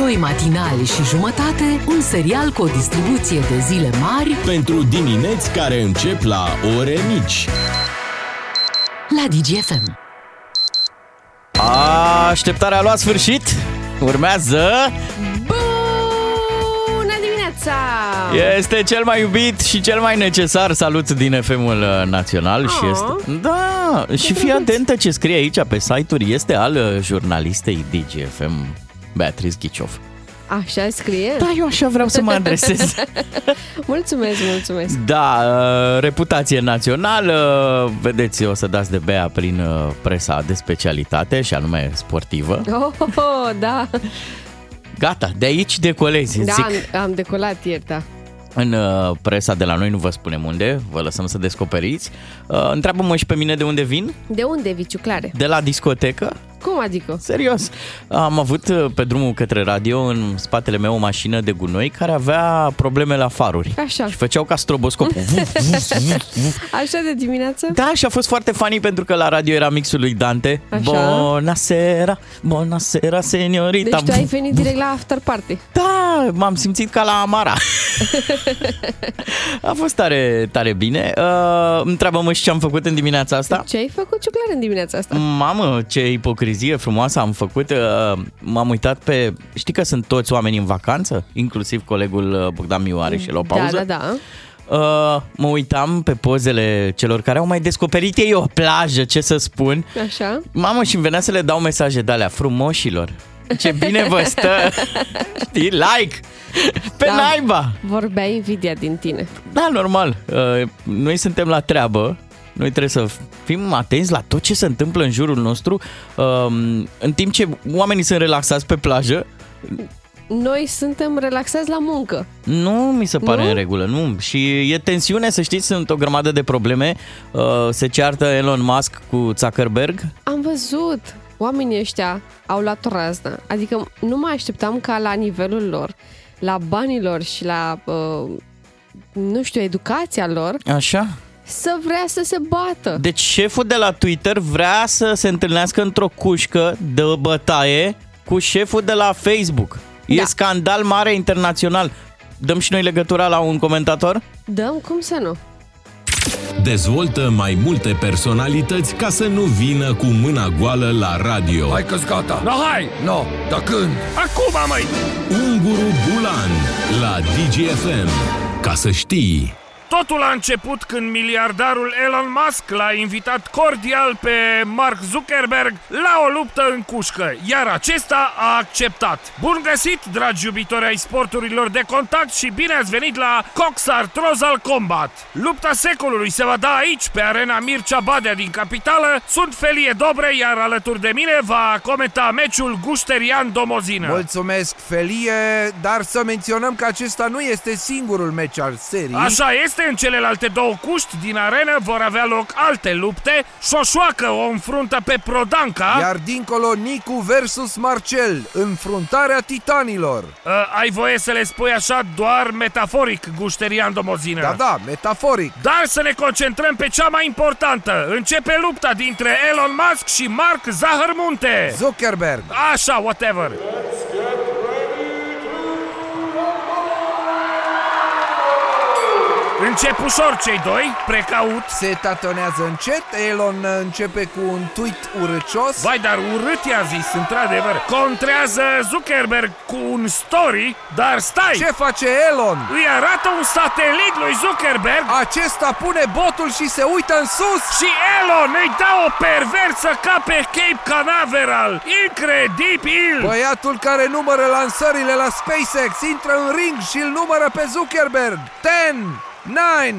Doi matinali și jumătate, un serial cu o distribuție de zile mari Pentru dimineți care încep la ore mici. la DGFM. Așteptarea a luat sfârșit. Urmează. Bună dimineața! Este cel mai iubit și cel mai necesar salut din FM-ul național și Oh. este... Da, și fii drăguț. atentă ce scrie aici pe site-uri. Este al uh, jurnalistei DGFM, Beatrice Ghiciov. Așa scrie? Da, eu așa vreau să mă adresez. Mulțumesc, mulțumesc. Da, uh, reputație națională, vedeți, o să dați de bea prin uh, presa de specialitate și anume sportivă. Oh, oh, oh da. Gata, de aici decolezi, Da, zic. am, am decolat ieri, da. În uh, presa de la noi nu vă spunem unde, vă lăsăm să descoperiți. Uh, Întreabă-mă și pe mine de unde vin, De unde, Viciu Clare? de la discotecă. Cum adică? Serios. Am avut uh, pe drumul către radio în spatele meu o mașină de gunoi care avea probleme la faruri. Așa. Și făceau ca stroboscopul. Vuf, vuf, vuf, vuf. Așa de dimineață? Da, și a fost foarte funny pentru că la radio era mixul lui Dante. Așa. Bunasera, bunasera, seniorita. Deci tu ai Vuf, venit direct la after party. Da, m-am simțit ca la Amara. A fost tare, tare bine. Uh, întreabă-mă și ce am făcut în dimineața asta. Ce ai făcut, Ciuclare, în dimineața asta? Mamă, ce ipocrizie frumoasă am făcut. Uh, M-am uitat pe... Știi că sunt toți oameni în vacanță? Inclusiv colegul uh, Bogdan Mioare și la o pauză. Da, da, da. Uh, mă uitam pe pozele celor care au mai descoperit ei o plajă, ce să spun. Așa. Mamă, și îmi venea să le dau mesaje de alea frumoșilor. Ce bine vă stă! Știi? Like! Pe Da. naiba! Vorbea invidia din tine. Da, normal. Uh, Noi suntem la treabă. Noi trebuie să fim atenți la tot ce se întâmplă în jurul nostru. Um, În timp ce oamenii sunt relaxați pe plajă, Noi suntem relaxați la muncă. nu mi se pare Nu? în regulă, nu. Și e tensiune, să știți, sunt o grămadă de probleme. Uh, Se ceartă Elon Musk cu Zuckerberg. Am văzut. Oamenii ăștia au luat o raznă. Adică nu mă așteptam ca la nivelul lor, la banii lor și la, uh, nu știu, educația lor, Așa? Să vrea să se bată. Deci șeful de la Twitter vrea să se întâlnească într-o cușcă de bătaie cu șeful de la Facebook. E Da. scandal mare internațional. Dăm și noi legătura la un comentator? Dăm cum să nu? Dezvoltă mai multe personalități ca să nu vină cu mâna goală la radio. Hai că-s gata. No, hai! No, dar când? Acum, măi! Unguru Bulan la DGFM. Ca să știi. Totul a început când miliardarul Elon Musk l-a invitat cordial pe Mark Zuckerberg la o luptă în cușcă, iar acesta a acceptat. Bun găsit, dragi iubitori ai sporturilor de contact și bine ați venit la Cox Artrozal Combat. Lupta secolului se va da aici, pe arena Mircea Badea din capitală. Sunt Felie Dobre, iar alături de mine va comenta meciul Gușterian Domozină. Mulțumesc, Felie, dar să menționăm că acesta nu este singurul meci al serii. Așa este, în celelalte două cuști din arenă vor avea loc alte lupte. Șoșoacă o înfruntă pe Prodanca. Iar dincolo Nicu versus Marcel, înfruntarea titanilor. Uh, ai voie să le spui așa doar metaforic, Gușterian Domozină. Da, da, metaforic. Dar să ne concentrăm pe cea mai importantă. Începe lupta dintre Elon Musk și Mark Zahărmunte. Zuckerberg. Așa, whatever. Încep ușor cei doi, precaut. Se tatonează încet, Elon începe cu un tweet urâcios. Vai, dar urât i-a zis, într-adevăr. Contrează Zuckerberg cu un story, dar stai! Ce face Elon? Îi arată un satelit lui Zuckerberg Acesta pune botul și se uită în sus. și Elon îi dă o perversă ca pe Cape Canaveral. Incredibil! Băiatul care numără lansările la SpaceX intră în ring și îl numără pe Zuckerberg. 10, 9,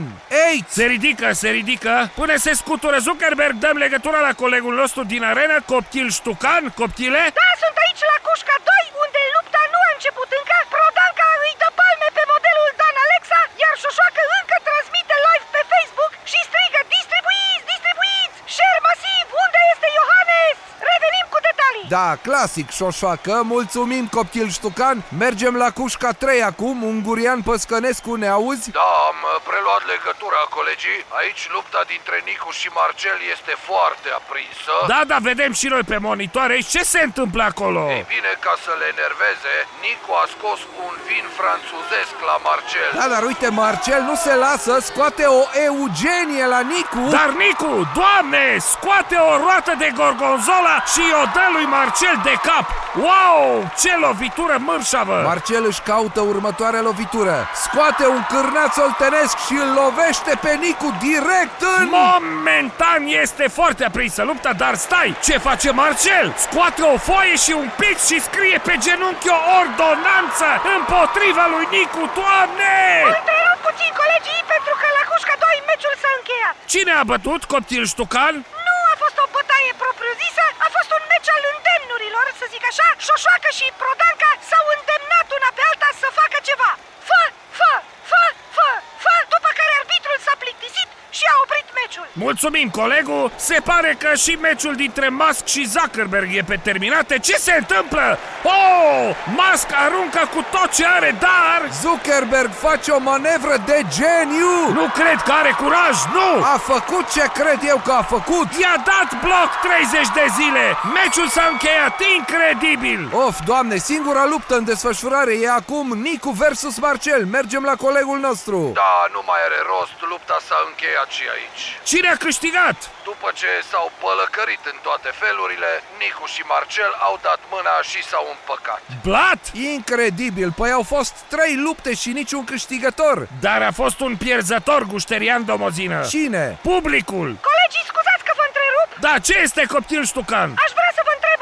8. Se ridică, se ridică, pune se scutură Zuckerberg, dăm legătura la colegul nostru din arenă, Coptil Ștucan, Coptile. Da, sunt aici la Cușca 2, unde lupta nu a început încă. Prodanca îi dă palme pe modelul Dan Alexa, iar Șoșoacă încă transmite live pe Facebook și strigă Distribuiți, distribuiți! Share masiv, unde este Iohannes? Revenim cu detalii! Da, clasic șoșoacă, mulțumim copil ștucan Mergem la cușca 3 acum, Ungurian Păscănescu, ne auzi? Da, am uh, preluat legătura, colegii. Aici lupta dintre Nicu și Marcel este foarte aprinsă. Da, da, vedem și noi pe monitoare. Ce se întâmplă acolo? Ei bine, ca să le enerveze, Nicu a scos un vin franțuzesc la Marcel. Da, dar uite, Marcel nu se lasă, scoate o Eugenie la Nicu. Dar Nicu, doamne, scoate o roată de gorgonzola și o dă lui Marcel de cap. Wow, ce lovitură mărșavă! Marcel își caută următoarea lovitură. Scoate un cârnaț oltenesc și îl lovește pe Nicu direct în... Momentan este foarte aprinsă lupta, dar stai! Ce face Marcel? Scoate o foaie și un pix și scrie pe genunchi o ordonanță împotriva lui Nicu, doamne! Întrerup puțin colegii pentru că la Cușca 2 meciul s-a încheiat. Cine a bătut Coptil Ștucan? Nu a fost o bătaie propriu-zisă, a fost un meci al îndemnurilor, să zic așa. Șoșoacă și Prodanca s-au îndemnat una pe alta să facă ceva. Fă, fă, fă, fă, fă, după care arbitrul s-a plictisit și a oprit meciul. Mulțumim, colegu! Se pare că și meciul dintre Musk și Zuckerberg e pe terminate. Ce se întâmplă? Oh! Musk aruncă cu tot ce are, dar... Zuckerberg face o manevră de geniu! Nu cred că are curaj, nu! A făcut ce cred eu că a făcut! I-a dat bloc 30 de zile! Meciul s-a încheiat, incredibil! Of, doamne, singura luptă în desfășurare e acum Nicu versus Marcel. Mergem la colegul nostru. Da, nu mai are rost, lupta s-a încheiat și aici. Cine a câștigat? După ce s-au pălăcărit în toate felurile, Nicu și Marcel au dat mâna și s-au împăcat. Blat? Incredibil, păi au fost trei lupte și niciun câștigător. Dar a fost un pierzător gușterian domozină. Cine? Publicul! Colegii, scuzați că vă întrerup. Da, ce este copil ștucan? Aș vrea să vă întreb,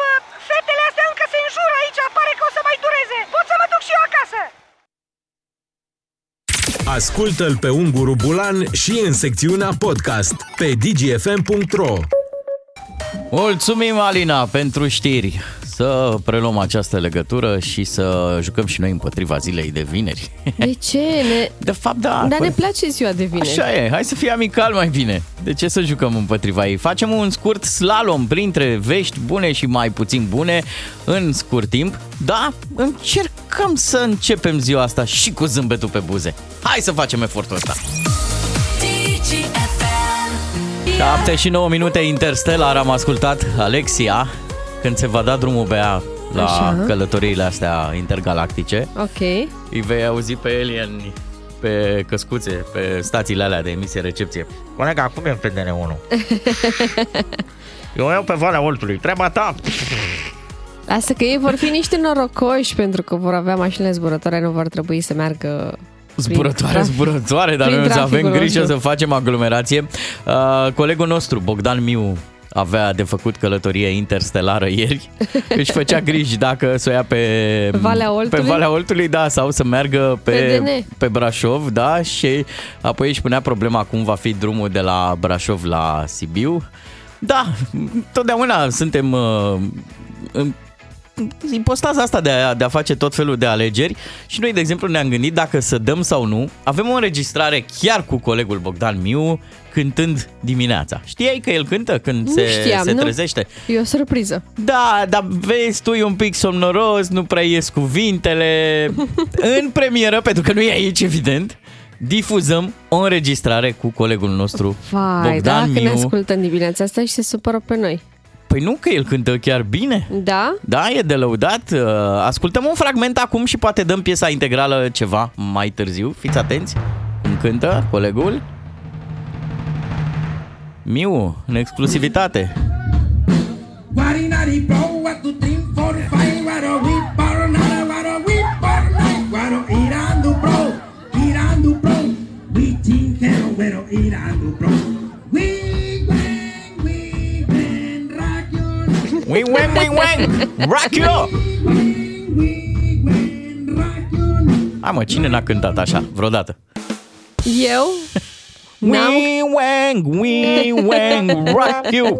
fetele astea încă se înjură aici, pare că o să mai dureze. Pot să mă duc și eu acasă. Ascultă-l pe Unguru Bulan și în secțiunea podcast pe dgfm.ro Mulțumim, Alina, pentru știri. Să preluăm această legătură și să jucăm și noi împotriva zilei de vineri. De ce? Ne... De fapt, da. Dar păi- ne place ziua de vineri. Așa e, hai să fie amical mai bine. De ce să jucăm împotriva ei? Facem un scurt slalom printre vești bune și mai puțin bune în scurt timp. Da, încercăm să începem ziua asta și cu zâmbetul pe buze. Hai să facem efortul ăsta. 7 și 9 minute Interstellar am ascultat Alexia când se va da drumul pe ea la Așa. călătoriile astea intergalactice. Ok. Îi vei auzi pe alien pe căscuțe, pe stațiile alea de emisie-recepție. Colega, cum e pe DN1? Eu iau pe Valea Oltului, treaba ta! Lasă că ei vor fi niște norocoși pentru că vor avea mașinile zburătoare, nu vor trebui să meargă prin Zburătoare, traf- zburătoare, dar prin noi o să avem traficul grijă nostru. să facem aglomerație. Uh, colegul nostru, Bogdan Miu, avea de făcut călătorie interstelară ieri. Își făcea griji dacă să o ia pe Valea Oltului? Pe Valea Oltului, da, sau să meargă pe, Pe DN. pe Brașov, da, și apoi își punea problema cum va fi drumul de la Brașov la Sibiu. Da, totdeauna suntem uh, în ipostaza asta de a, de a face tot felul de alegeri și noi, de exemplu, ne-am gândit dacă să dăm sau nu. Avem o înregistrare chiar cu colegul Bogdan Miu cântând dimineața. Știai că el cântă când Nu se, știam, se nu? trezește? E o surpriză. Da, dar vezi, tu e un pic somnoros, nu prea ies cuvintele. în premieră, pentru că nu e aici, evident, difuzăm o înregistrare cu colegul nostru, Vai, Bogdan dacă ne Miu. ascultăm dimineața asta și se supără pe noi. Păi nu, că el cântă chiar bine. Da? Da, e de lăudat. Uh, Ascultăm un fragment acum și poate dăm piesa integrală ceva mai târziu. Fiți atenți. Cum cântă colegul. Miu, în exclusivitate. Wari nari bro, what to think for the fight, what a whip, bar nada, what a whip, bar night, what a irando bro, irando bro, we think hell, what a irando bro. We wang, we wang, rock your, Wing, wang, wing, wang! Rock you! we wang, rock your. Hai mă, cine n-a cântat așa vreodată? Eu n-am... We wang, we wang, rock you!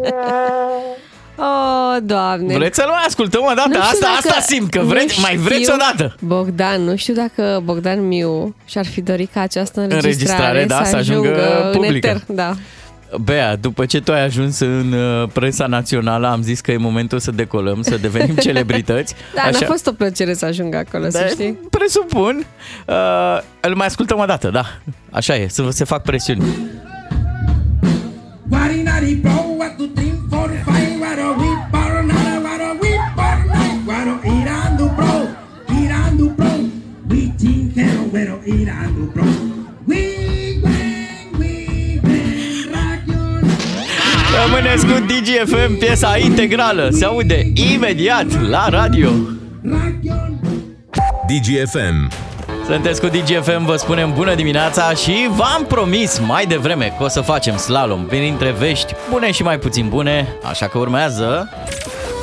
Oh, doamne. Vreți să-l mai ascultăm o dată? Nu știu Asta, dacă- asta simt, că nu vreți, mai vreți știu- o dată. Bogdan, nu știu dacă Bogdan Miu și-ar fi dorit ca această Înregistrare, înregistrare da, să să ajungă ajungă în publică. eter. Da. Bea, după ce tu ai ajuns în uh, presa națională, am zis că e momentul să decolăm, să devenim celebrități. Da, Așa. n-a fost o plăcere să ajung acolo, da, să știi. Presupun. Uh, îl mai ascultăm o dată, da. Așa e, să se fac presiuni. Guarinari pro, what to Rămâneți cu DGFM, piesa integrală se aude imediat la radio. DGFM sunteți cu DGFM, vă spunem bună dimineața și v-am promis mai devreme că o să facem slalom printre vești bune și mai puțin bune, așa că urmează...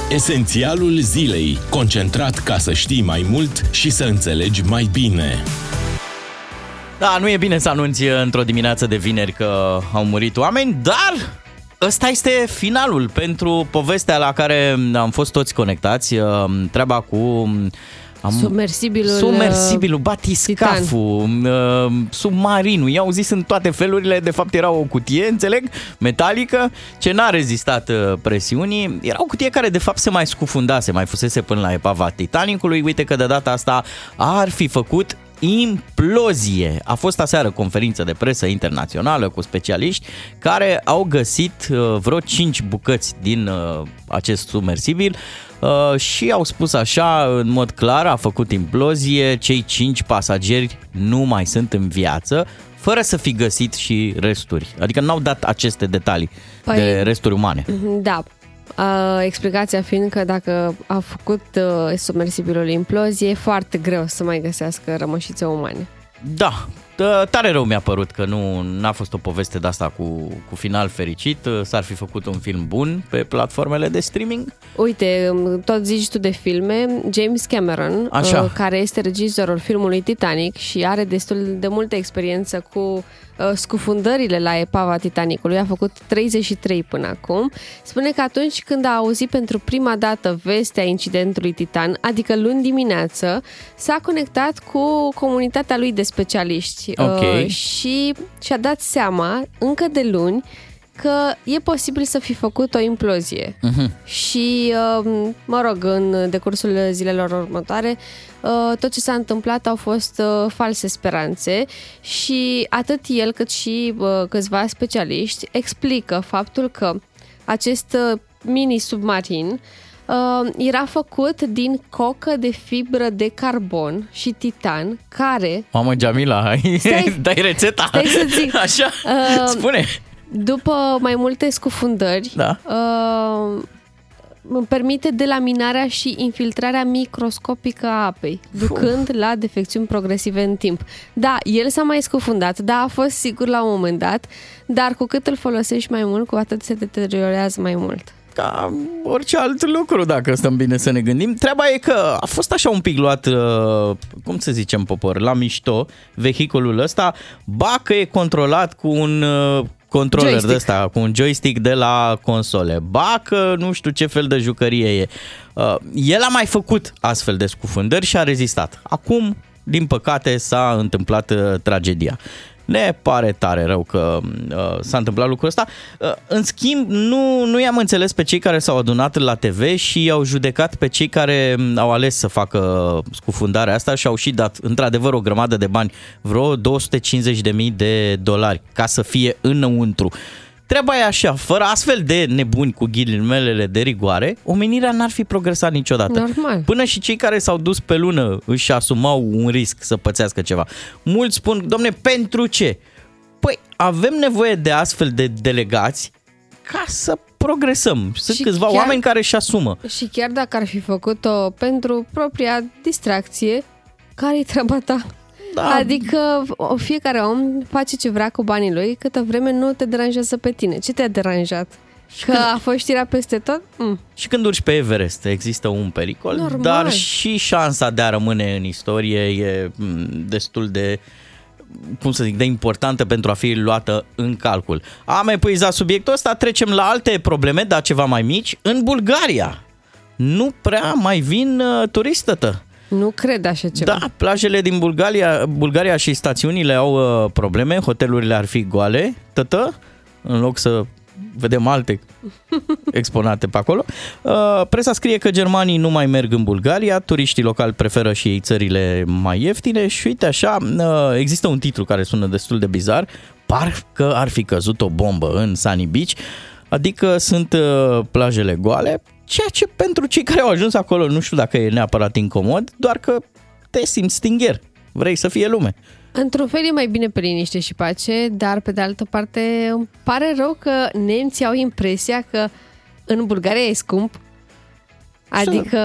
Esențialul zilei, concentrat ca să știi mai mult și să înțelegi mai bine. Da, nu e bine să anunți într-o dimineață de vineri că au murit oameni, dar Ăsta este finalul pentru povestea la care am fost toți conectați, treaba cu am, submersibilul, submersibilul batiscaful, uh, submarinul, i-au zis în toate felurile, de fapt era o cutie, înțeleg, metalică, ce n-a rezistat uh, presiunii. Era o cutie care de fapt se mai scufundase, mai fusese până la epava Titanicului. Uite că de data asta ar fi făcut implozie. A fost aseară conferință de presă internațională cu specialiști care au găsit uh, vreo 5 bucăți din uh, acest submersibil uh, și au spus așa în mod clar, a făcut implozie, cei 5 pasageri nu mai sunt în viață, fără să fi găsit și resturi. Adică n-au dat aceste detalii păi, de resturi umane. Da, Uh, explicația fiind că dacă a făcut uh, submersibilul implozie, e foarte greu să mai găsească rămășițe umane. Da, tare rău mi-a părut că nu a fost o poveste de asta cu, cu final fericit. S-ar fi făcut un film bun pe platformele de streaming. Uite, um, tot zici tu de filme, James Cameron, Așa. Uh, care este regizorul filmului Titanic și are destul de multă experiență cu Uh, scufundările la epava Titanicului, a făcut 33 până acum, spune că atunci când a auzit pentru prima dată vestea incidentului Titan, adică luni dimineață, s-a conectat cu comunitatea lui de specialiști. Okay. uh, și și-a dat seama încă de luni că e posibil să fi făcut o implozie. Uh-huh. Și, um, mă rog, în decursul zilelor următoare, uh, tot ce s-a întâmplat au fost uh, false speranțe și atât el cât și uh, câțiva specialiști explică faptul că acest mini-submarin era făcut din cocă de fibră de carbon și titan, care... Mamă, Jamila, stai, dai rețeta. Stai să zic. Așa, uh, spune. După mai multe scufundări, da. uh, îmi permite delaminarea și infiltrarea microscopică a apei, ducând Uf. la defecțiuni progresive în timp. Da, el s-a mai scufundat, da, a fost sigur la un moment dat, dar cu cât îl folosești mai mult, cu atât se deteriorează mai mult ca orice alt lucru, dacă stăm bine să ne gândim. Treaba e că a fost așa un pic luat, uh, cum să zicem, popor, la mișto, vehiculul ăsta, ba că e controlat cu un uh, controller joystick. de ăsta, cu un joystick de la console. Ba că nu știu ce fel de jucărie e. Uh, el a mai făcut astfel de scufundări și a rezistat. Acum, din păcate, s-a întâmplat uh, tragedia. Ne pare tare rău că uh, s-a întâmplat lucrul ăsta. Uh, în schimb, nu, nu i-am înțeles pe cei care s-au adunat la TV și i-au judecat pe cei care um, au ales să facă scufundarea asta și au și dat, într-adevăr, o grămadă de bani, vreo 250.000 de dolari, ca să fie înăuntru. Treaba e așa, fără astfel de nebuni cu ghilimelele de rigoare, omenirea n-ar fi progresat niciodată. Normal. Până și cei care s-au dus pe lună își asumau un risc să pățească ceva. Mulți spun, domne, pentru ce? Păi avem nevoie de astfel de delegați ca să progresăm. Sunt și câțiva chiar, oameni care își asumă. Și chiar dacă ar fi făcut-o pentru propria distracție, care-i treaba ta? Da. Adică fiecare om face ce vrea cu banii lui câtă vreme nu te deranjează pe tine. Ce te-a deranjat? Și că când... a fost știrea peste tot? Mm. Și când urci pe Everest există un pericol, Normal. dar și șansa de a rămâne în istorie e mm, destul de cum să zic, de importantă pentru a fi luată în calcul. Am epuizat subiectul ăsta, trecem la alte probleme, dar ceva mai mici. În Bulgaria nu prea mai vin uh, turistătă. Nu cred așa ceva. Da, plajele din Bulgaria, Bulgaria și stațiunile au uh, probleme, hotelurile ar fi goale, tătă. în loc să vedem alte exponate pe acolo. Uh, Presa scrie că germanii nu mai merg în Bulgaria, turiștii locali preferă și ei țările mai ieftine și uite așa, uh, există un titlu care sună destul de bizar, parcă ar fi căzut o bombă în Sunny Beach, adică sunt uh, plajele goale, ceea ce pentru cei care au ajuns acolo nu știu dacă e neapărat incomod, doar că te simți stingher, vrei să fie lume. Într-un fel e mai bine pe liniște și pace, dar pe de altă parte îmi pare rău că nemții au impresia că în Bulgaria e scump. Adică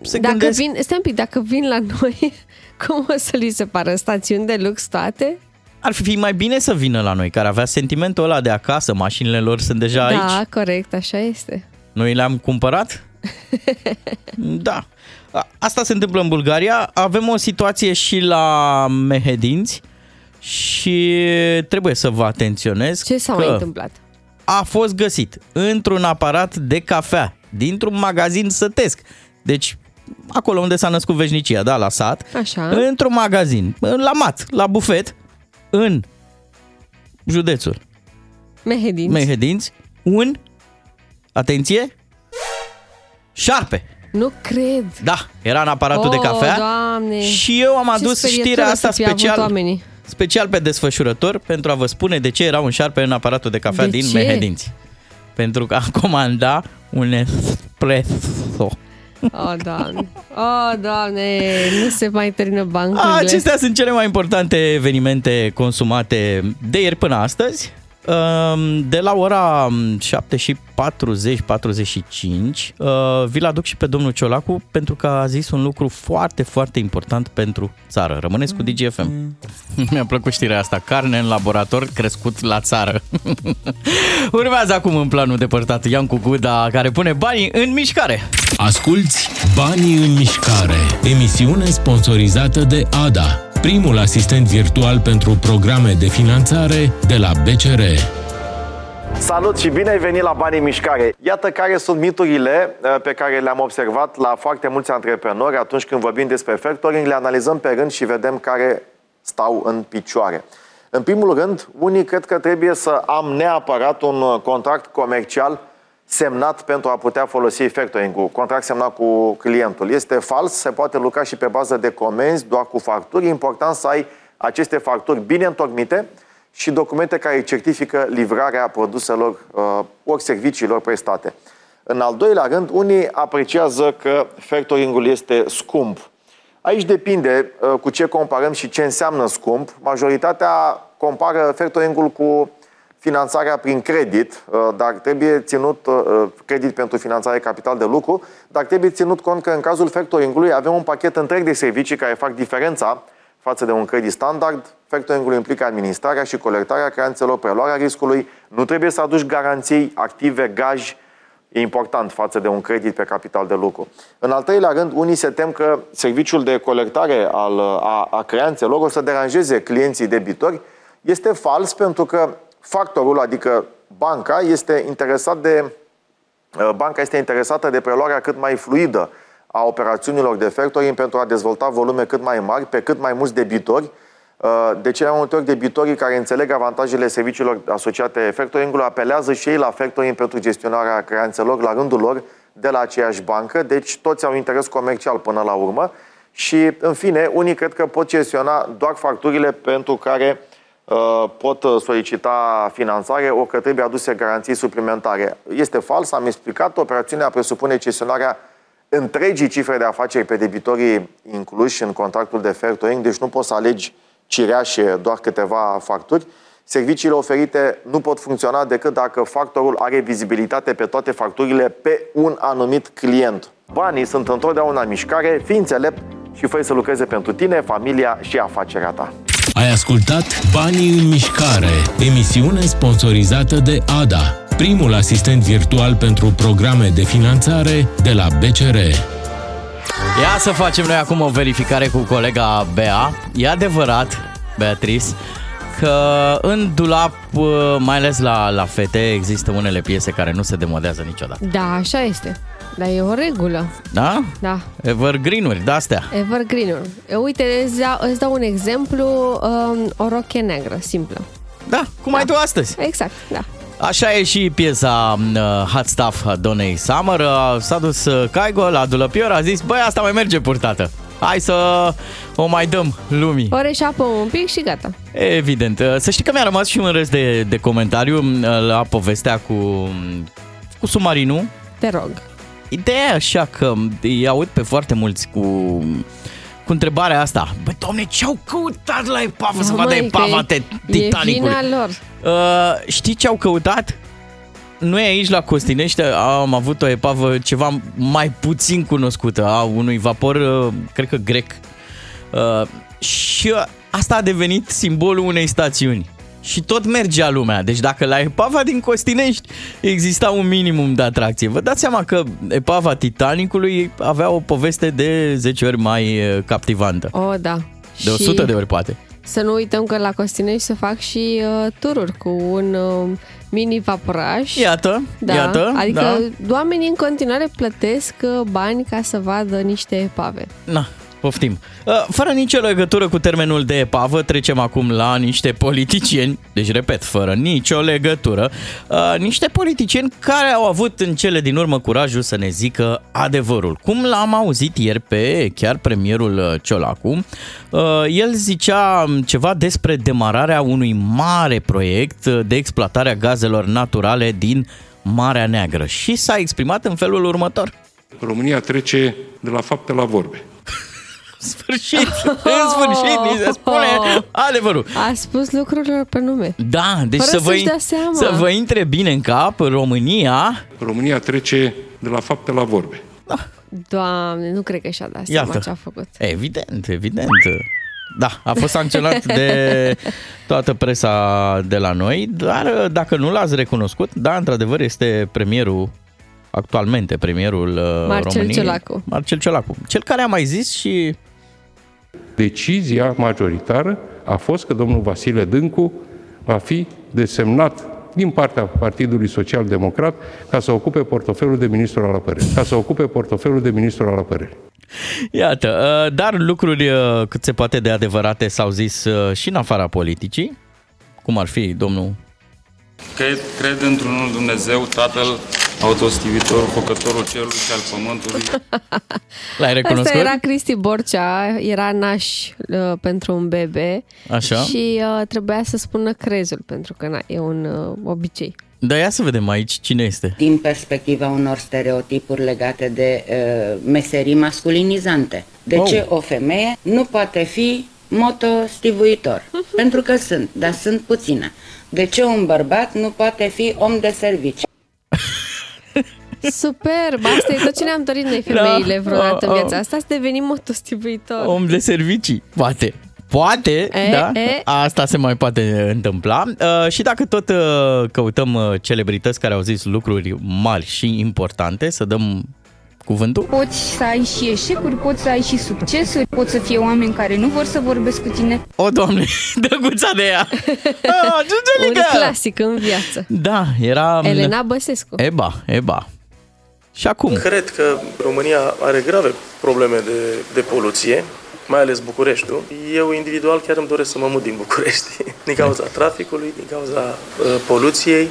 Se dacă gândesc- vin, stai un pic, dacă vin la noi, cum o să li se pară stațiuni de lux toate? Ar fi mai bine să vină la noi, care avea sentimentul ăla de acasă, mașinile lor sunt deja aici. Da, corect, așa este. Noi le-am cumpărat? da. A- Asta se întâmplă în Bulgaria. Avem o situație și la Mehedinți și trebuie să vă atenționez Ce s-a că mai întâmplat? a fost găsit într-un aparat de cafea dintr-un magazin sătesc. Deci acolo unde s-a născut veșnicia, da, la sat, Așa. într-un magazin, la mat, la bufet, în județul Mehedinți. Mehedinți, un, atenție, șarpe. nu cred. Da, era în aparatul de Oh, cafea Doamne. și eu am Ce adus sperietură știrea asta să fi avut special, oamenii. special pe desfășurător pentru a vă spune de ce era un șarpe în aparatul de cafea De din ce? Mehedinți. Pentru că a comanda un espresso. Oh, Doamne. Oh, Doamne. Nu se mai termină bancurile. Acestea sunt cele mai importante evenimente consumate de ieri până astăzi. Um, De la ora 7 și 40-45 uh, vi-l aduc și pe domnul Ciolacu pentru că a zis un lucru foarte, foarte important pentru țară. Rămâneți cu DGFM. Mi-a plăcut știrea asta. Carne în laborator crescut la țară. Urmează acum în planul depărtat Iancu Guda care pune banii în mișcare. Asculți Banii în mișcare, emisiune sponsorizată de ADA, primul asistent virtual pentru programe de finanțare de la BCR. Salut și bine ai venit la Banii în Mișcare! Iată care sunt miturile uh, pe care le-am observat la foarte mulți antreprenori atunci când vorbim despre factoring, le analizăm pe rând și vedem care stau în picioare. În primul rând, unii cred că trebuie să am neapărat un uh, contract comercial semnat pentru a putea folosi factoring-ul, contract semnat cu clientul. Este fals, se poate lucra și pe bază de comenzi, doar cu facturi. E important să ai aceste facturi bine întocmite și documente care certifică livrarea produselor uh, ori serviciilor prestate. În al doilea rând, unii apreciază că factoring-ul este scump. Aici depinde uh, cu ce comparăm și ce înseamnă scump. Majoritatea compară factoring-ul cu finanțarea prin credit, uh, dar trebuie ținut uh, credit pentru finanțare capital de lucru, dar trebuie ținut cont că în cazul factoring-ului avem un pachet întreg de servicii care fac diferența față de un credit standard. Factoring-ul implică administrarea și colectarea creanțelor, preluarea riscului. Nu trebuie să aduci garanții, active, gaj, e important față de un credit pe capital de lucru. În al treilea rând, unii se tem că serviciul de colectare al, a, a creanțelor o să deranjeze clienții debitori. Este fals pentru că factorul, adică banca, este interesat de Uh, banca este interesată de preluarea cât mai fluidă a operațiunilor de factoring pentru a dezvolta volume cât mai mari pe cât mai mulți debitori. Uh, De cele mai multe ori, debitorii care înțeleg avantajele serviciilor asociate factoring-ului apelează și ei la factoring pentru gestionarea creanțelor la rândul lor de la aceeași bancă, deci toți au interes comercial până la urmă. Și, în fine, unii cred că pot gestiona doar facturile pentru care uh, pot uh, solicita finanțare, o că trebuie aduse garanții suplimentare. Este fals, am explicat, operațiunea presupune cesionarea întregii cifre de afaceri pe debitorii incluși în contractul de factoring, deci nu poți să alegi cireașe doar câteva facturi. Serviciile oferite nu pot funcționa decât dacă factorul are vizibilitate pe toate facturile pe un anumit client. Banii sunt întotdeauna în mișcare, fii înțelept și fă să lucreze pentru tine, familia și afacerea ta. Ai ascultat Banii în mișcare, emisiune sponsorizată de ADA, primul asistent virtual pentru programe de finanțare de la BCR. Ia să facem noi acum o verificare cu colega Bea. E adevărat, Beatrice, că în dulap, uh, mai ales la, la fete, există unele piese care nu se demodează niciodată. Da, așa este. Dar e o regulă. Da? Da. Evergreen-uri, de-astea. Evergreen-uri. E, Uite, îți dau, îți dau un exemplu, um, o rochie neagră, simplă. Da, cum ai tu astăzi. Exact, da. Așa e și piesa uh, Hot Stuff a Donei Summer. Uh, s-a dus uh, Caigo la dulăpior, a zis, băi, asta mai merge purtată. Hai să o mai dăm lumii. O reșapă un pic și gata. Evident. Uh, Să știi că mi-a rămas și un rest de, de comentariu uh, la povestea cu, cu submarinul. Te rog. Ideea e așa că îi aud pe foarte mulți cu, cu întrebarea asta. Bă, domne, ce-au căutat la epavă să Da, vadă măi, că epava e- te- E Titanicului? vina lor. Uh, știi ce au căutat? Noi aici la Costinești am avut o epavă ceva mai puțin cunoscută a unui vapor, uh, cred că grec. Uh, și uh, asta a devenit simbolul unei stațiuni. Și tot mergea lumea. Deci dacă la epava din Costinești exista un minimum de atracție. Vă dați seama că epava Titanicului avea o poveste de 10 ori mai uh, captivantă. O, da. De 100 de ori poate. Să nu uităm că la Costinești se fac și uh, tururi cu un uh, mini vaporaj. Iată, da, iată. Adică da. oamenii în continuare plătesc uh, bani ca să vadă niște epave. Na, poftim. Uh, Fără nicio legătură cu termenul de epavă, trecem acum la niște politicieni, deci repet, fără nicio legătură, uh, niște politicieni care au avut în cele din urmă curajul să ne zică adevărul. Cum l-am auzit ieri pe chiar premierul uh, Ciolacu, uh, el zicea ceva despre demararea unui mare proiect uh, de exploatare a gazelor naturale din Marea Neagră și s-a exprimat în felul următor. România trece de la fapte la vorbe. Sfârșit, în sfârșit, ni se spune adevărul. A spus lucrurilor pe nume. Da, deci Fără să vă, să-și dea seama. să vă intre bine în cap, România, România trece de la fapte la vorbe. Doamne, nu cred că și-a dat seama Iată. ce a făcut. evident, evident. Da, a fost sancționat de toată presa de la noi, dar dacă nu l-ați recunoscut, da, într-adevăr este premierul, actualmente premierul uh, Marcel României. Ciolacu. Marcel Ciolacu. Cel care a mai zis și Decizia majoritară a fost că domnul Vasile Dâncu va fi desemnat din partea Partidului Social Democrat ca să ocupe portofelul de ministru al apărării. Ca să ocupe portofelul de ministru al apărării. Iată, uh, dar lucruri uh, cât se poate de adevărate s-au zis uh, și în afara politicii, cum ar fi domnul Cred, cred într-unul Dumnezeu, Tatăl, autostivitorul, făcătorul cerului și al pământului. L-ai recunoscut? Asta era Cristi Borcea, era naș uh, pentru un bebe Așa. și uh, trebuia să spună crezul, pentru că na, e un uh, obicei. Dar ia să vedem aici cine este. din perspectiva unor stereotipuri legate de uh, meserii masculinizante. De Oh. ce o femeie nu poate fi motostivuitor? Pentru că sunt, dar sunt puține. De ce un bărbat nu poate fi om de servici? Superb! Asta e tot ce ne-am dorit noi femeile Da. vreodată în Oh, oh. viața asta, să devenim motostivuitori. Om de servicii, poate. Poate, E, da? e. Asta se mai poate întâmpla. Uh, și dacă tot uh, căutăm uh, celebrități care au zis lucruri mari și importante, să dăm cuvântul? Poți să ai și eșecuri, poți să ai și succesuri, poți să fie oameni care nu vor să vorbesc cu tine. O, doamne, dăguța de ea! Ah, un Giurgiulică! clasic în viață. Da, era... Elena Băsescu. Eba, Eba. Și acum? Cred că România are grave probleme de, de poluție, mai ales Bucureștiul. Eu individual chiar îmi doresc să mă mut din București, din cauza traficului, din cauza uh, poluției.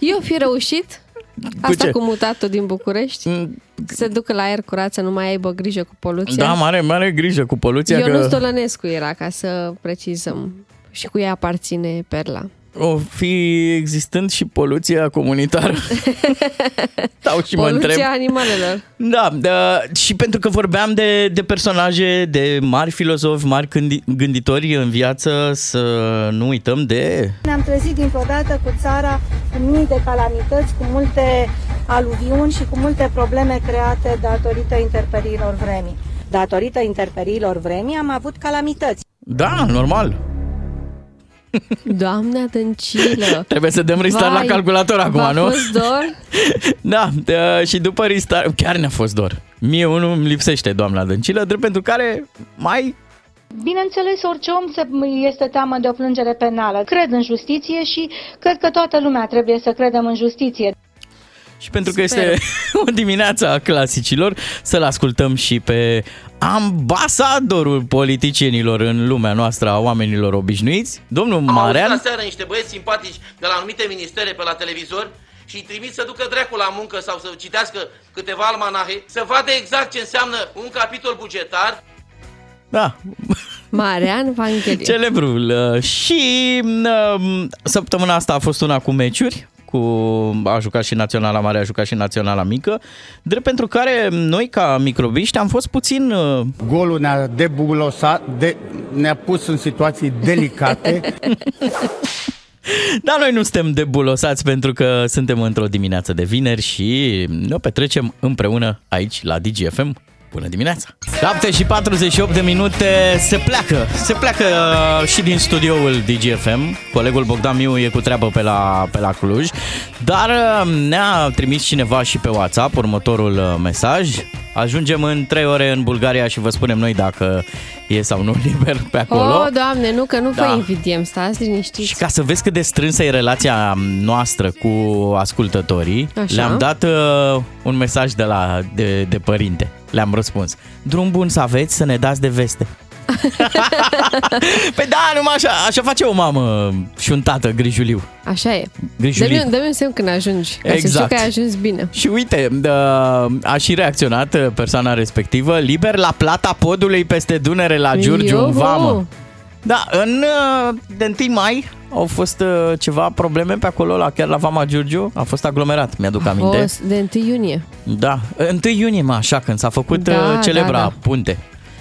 Eu fi reușit asta ce? cu mutatul din București, se ducă la aer curat să nu mai aibă grijă cu poluția. Da, mare, mare grijă cu poluția Eu că... nu Stolănescu era, ca să precizăm. Și cu ea aparține Perla. O fi existând și poluția comunitară. Stau și mă Poluția întreb. animalelor. Da, da, și pentru că vorbeam de, de personaje, de mari filozofi, mari gândi- gânditori în viață, să nu uităm de... Ne-am trezit dintr-o dată cu țara cu mii de calamități, cu multe aluviuni și cu multe probleme create datorită interperiilor vremii. Datorită interperiilor vremii am avut calamități. Da, normal. Doamne adâncilă! Trebuie să dăm restart Vai, la calculator acum, v-a nu? fost dor? Da, da, și după restart, chiar ne-a fost dor. Mie unul îmi lipsește, doamna Dăncilă, drept pentru care mai Bineînțeles, orice om se, este teamă de o plângere penală. Cred în justiție și cred că toată lumea trebuie să credem în justiție. Și pentru că Sper. este o dimineață a clasicilor, să-l ascultăm și pe ambasadorul politicienilor în lumea noastră a oamenilor obișnuiți, domnul Am auzit Marean. aseară niște băieți simpatici de la anumite ministere pe la televizor și îi trimit să ducă dracul la muncă sau să citească câteva almanahe, să vadă exact ce înseamnă un capitol bugetar. Da, Marian Vanghelie. celebrul. Uh, Și uh, săptămâna asta a fost una cu meciuri, cu a jucat și Naționala Mare, a jucat și Naționala Mică, drept pentru care noi ca microbiști am fost puțin... uh, Golul ne-a debulosat, de, ne-a pus în situații delicate. Dar noi nu suntem debulosați pentru că suntem într-o dimineață de vineri și ne petrecem împreună aici la DGFM. Bună dimineața! 7 și 48 de minute se pleacă, se pleacă uh, și din studioul DGFM. Colegul Bogdan Miu e cu treabă pe la, pe la Cluj, dar uh, ne-a trimis cineva și pe WhatsApp următorul uh, mesaj. Ajungem în 3 ore în Bulgaria și vă spunem noi dacă e sau nu liber pe acolo. Oh, doamne, nu, că nu vă Da. invidiem, stați liniștiți. Și ca să vezi cât de strânsă e relația noastră cu ascultătorii, Așa. le-am dat uh, un mesaj de, la, de, de părinte. Le-am răspuns. Drum bun să aveți, să ne dați de veste. păi da, numai așa, așa face o mamă și un tată grijuliu. Așa e. Grijulit. Dă-mi, dă-mi un semn când ajungi, ca să știu Exact. că ai ajuns bine. Și uite, uh, a și reacționat uh, persoana respectivă, liber la plata podului peste Dunăre la Giurgiu, în Iuhu! vamă. Da, în uh, de 1 mai au fost uh, ceva probleme pe acolo, la, chiar la Vama Giurgiu. A fost aglomerat, mi-aduc A aminte. fost de 1 iunie. Da, 1 iunie, mă, așa, când s-a făcut Da, da, celebra da, da, da. punte.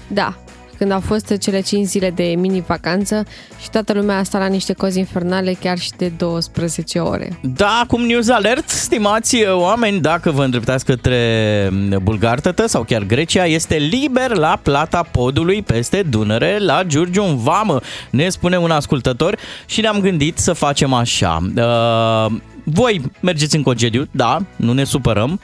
Da, când au fost cele 5 zile de mini-vacanță și toată lumea a stat la niște cozi infernale chiar și de 12 ore. Da, acum News Alert, stimați uh, oameni, dacă vă îndreptați către mm, Bulgartătă sau chiar Grecia, este liber la plata podului peste Dunăre, la Giurgiu în Vamă, ne spune un ascultător și ne-am gândit să facem așa. Uh, voi mergeți în concediu, da, nu ne supărăm,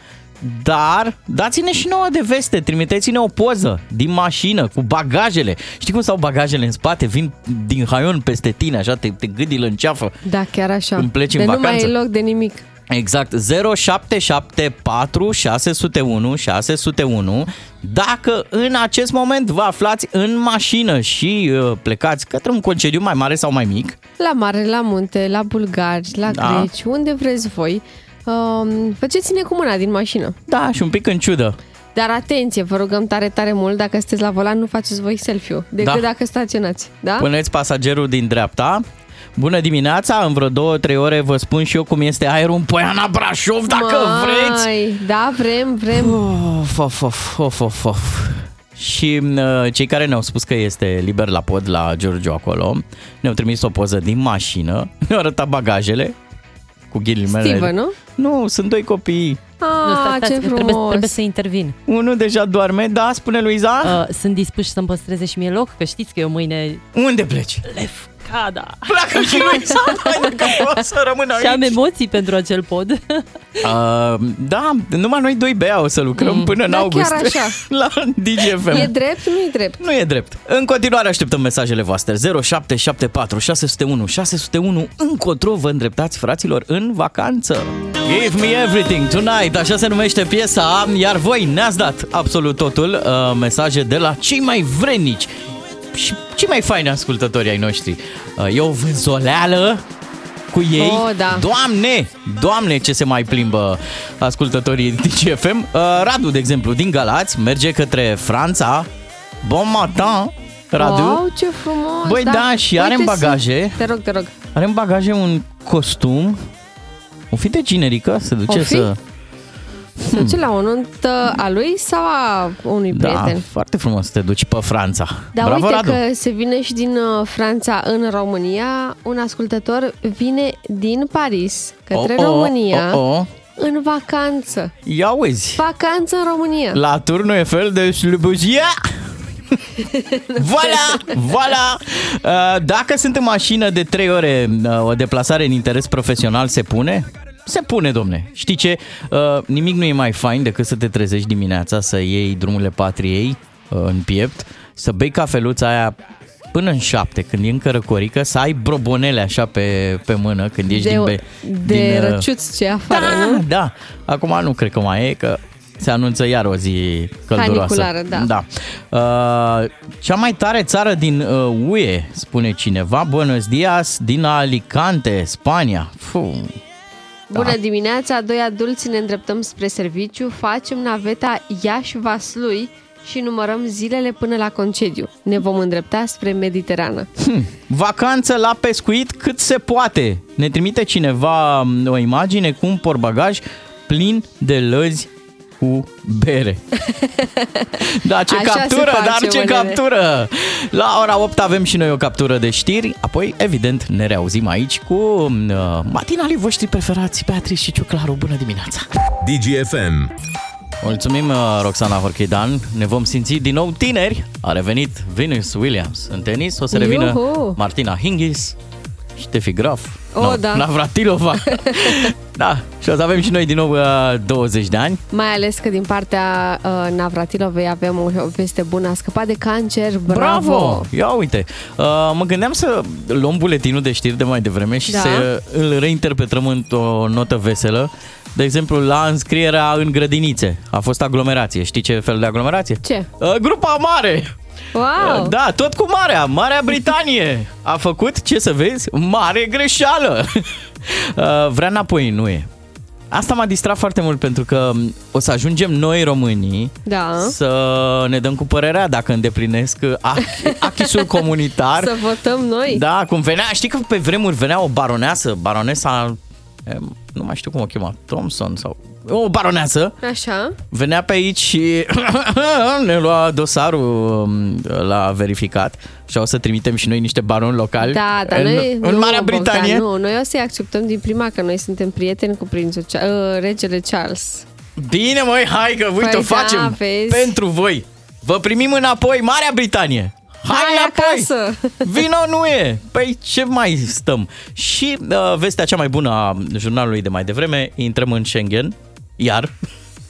dar dați-ne și nouă de veste, trimiteți-ne o poză din mașină cu bagajele. Știi cum stau bagajele în spate? Vin din haion peste tine, așa, te, te gâdil în ceafă. Da, chiar așa. Când pleci de în nu vacanță. mai e loc de nimic. Exact, 0774 601 601 Dacă în acest moment vă aflați în mașină și uh, plecați către un concediu mai mare sau mai mic La mare, la munte, la bulgari, la Da. greci, unde vreți voi, um, faceți-ne cu mâna din mașină. Da, și un pic în ciudă Dar atenție, vă rugăm tare, tare mult, dacă sunteți la volan, nu faceți voi selfie-ul, decât Da. dacă staționați. Da? Puneți pasagerul din dreapta Bună dimineața, în vreo două, trei ore vă spun și eu cum este aerul în Poiana Brașov, dacă vreți Mai, Da, vrem, vrem. Of, of, of, of, of, of. Și uh, cei care ne-au spus că este liber la pod la Giurgiu acolo, ne-au trimis o poză din mașină, ne-au arătat bagajele cu ghilimele. Steven, nu? Nu, sunt doi copii. Ah, Nu, stați, stați, ce că frumos. trebuie, trebuie să intervin. Unul deja doarme, da, spune Luiza? Uh, sunt dispuși să-mi păstreze și mie loc? Că știți că eu mâine... Unde pleci? Lefcada. Pleacă și Luiza, hai dacă poți să rămân aici. Și am emoții pentru acel pod. Uh, da, numai noi doi bea o să lucrăm mm. până în Da, august chiar așa. la DGFM. E drept, nu e drept. Nu e drept. În continuare așteptăm mesajele voastre 0774 601 601 încotro vă îndreptați fraților în vacanță. Give me everything tonight, așa se numește piesa, iar voi ne-ați dat absolut totul, uh, mesaje de la cei mai vrenici și cei mai faini ascultători ai noștri. Uh, e o vânzoleală cu ei. Oh, da. Doamne, doamne, ce se mai plimbă ascultătorii DGFM. Uh, Radu, de exemplu, din Galați, merge către Franța. Bon matin, Radu. Wow, ce frumos. Băi, da, și are în Uite, bagaje- sunt- Te rog, te rog. Are în bagaje un costum. O fi de generică, se duce O fi? să... Se duce la o nuntă a lui sau a unui Da, prieten? foarte frumos să te duci pe Franța. Dar Bravo, uite Radu. că se vine și din uh, Franța în România. Un ascultător vine din Paris către Oh, oh, România oh, oh. în vacanță. Ia uzi. Vacanță în România. La turnul Eiffel de Slubuzia. Voilà, voilà. Uh, Dacă sunt în mașină de 3 ore, uh, o deplasare în interes profesional se pune? Se pune, domne. Știi ce? Uh, Nimic nu e mai fain decât să te trezești dimineața, să iei drumurile patriei uh, în piept, să bei cafeluța aia până în 7, când e încă răcorică, să ai brobonele așa pe, pe mână când ești De, din... Be, de din, uh, răciuți ce afară, da, nu? da. Acum nu cred că mai e, că se anunță iar o zi călduroasă. Caniculară, da. da. Uh, cea mai tare țară din uh, UE, spune cineva, Buenos Dias, din Alicante, Spania. Fuh. Bună dimineața, doi adulți ne îndreptăm spre serviciu, facem naveta Iași-Vaslui și numărăm zilele până la concediu. Ne vom îndrepta spre Mediterană. Hm. Vacanță la pescuit cât se poate. Ne trimite cineva m, o imagine cu un porbagaj plin de lăzi cu bere. Da, ce Așa se captură, face, dar ce unele. captură! La ora 8 avem și noi o captură de știri, apoi, evident, ne reauzim aici cu uh, matinalii voștri preferați, Beatrice și Ciuclaru. Bună dimineața! DGFM. Mulțumim, uh, Roxana Horchidan. Ne vom simți din nou tineri. A revenit Venus Williams în tenis. O să revină Iuhu! Martina Hingis, Ștefi Graf, Oh, no, da. Navratilova. da, și o să avem și noi din nou uh, 20 de ani. Mai ales că din partea uh, Navratilovei avem o veste bună. A scăpat de cancer. Bravo! Bravo! Ia uite, uh, mă gândeam să luăm buletinul de știri de mai devreme și Da. să îl reinterpretăm într-o notă veselă. De exemplu, la înscrierea în grădinițe a fost aglomerație. Știi ce fel de aglomerație? Ce? Uh, grupa mare! Wow! Uh, Da, tot cu Marea. Marea Britanie a făcut, ce să vezi, mare greșeală. Uh, Vrea înapoi, nu e. Asta m-a distrat foarte mult pentru că m, o să ajungem noi românii Da. să ne dăm cu părerea dacă îndeplinesc ach- achisul comunitar. Să votăm noi. Da, cum venea, știi că pe vremuri venea o baroneasă, baronesa, em, nu mai știu cum o chema, Thompson sau o baroneasă, Așa. venea pe aici și ne lua dosarul um, la verificat și o să trimitem și noi niște baroni locali Da, dar în, noi... în nu, Marea Bogdan, Britanie. nu, noi o să-i acceptăm din prima, că noi suntem prieteni cu prințul, Cha- uh, regele Charles. Bine măi, hai că uite Păi o da, facem vezi. pentru voi. Vă primim înapoi, Marea Britanie. Hai, Hai înapoi! acasă! Vino nu e! Păi ce mai stăm? Și uh, vestea cea mai bună a jurnalului de mai devreme, intrăm în Schengen, iar,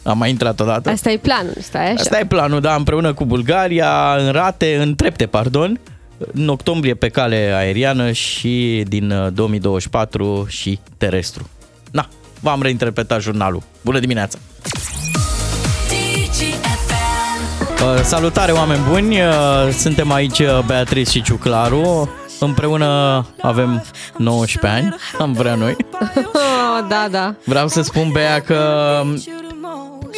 am mai intrat odată. Asta e planul, stai așa. Asta e planul, da, împreună cu Bulgaria, în rate, în trepte, pardon, în octombrie pe cale aeriană și din uh, 2024 și terestru. Na, v-am reinterpretat jurnalul. Bună dimineața! Uh, salutare, oameni buni! Uh, suntem aici, uh, Beatrice și Ciuclaru. Împreună avem 19 ani, am vrea noi. Oh, da, da. Vreau să spun, Bea, că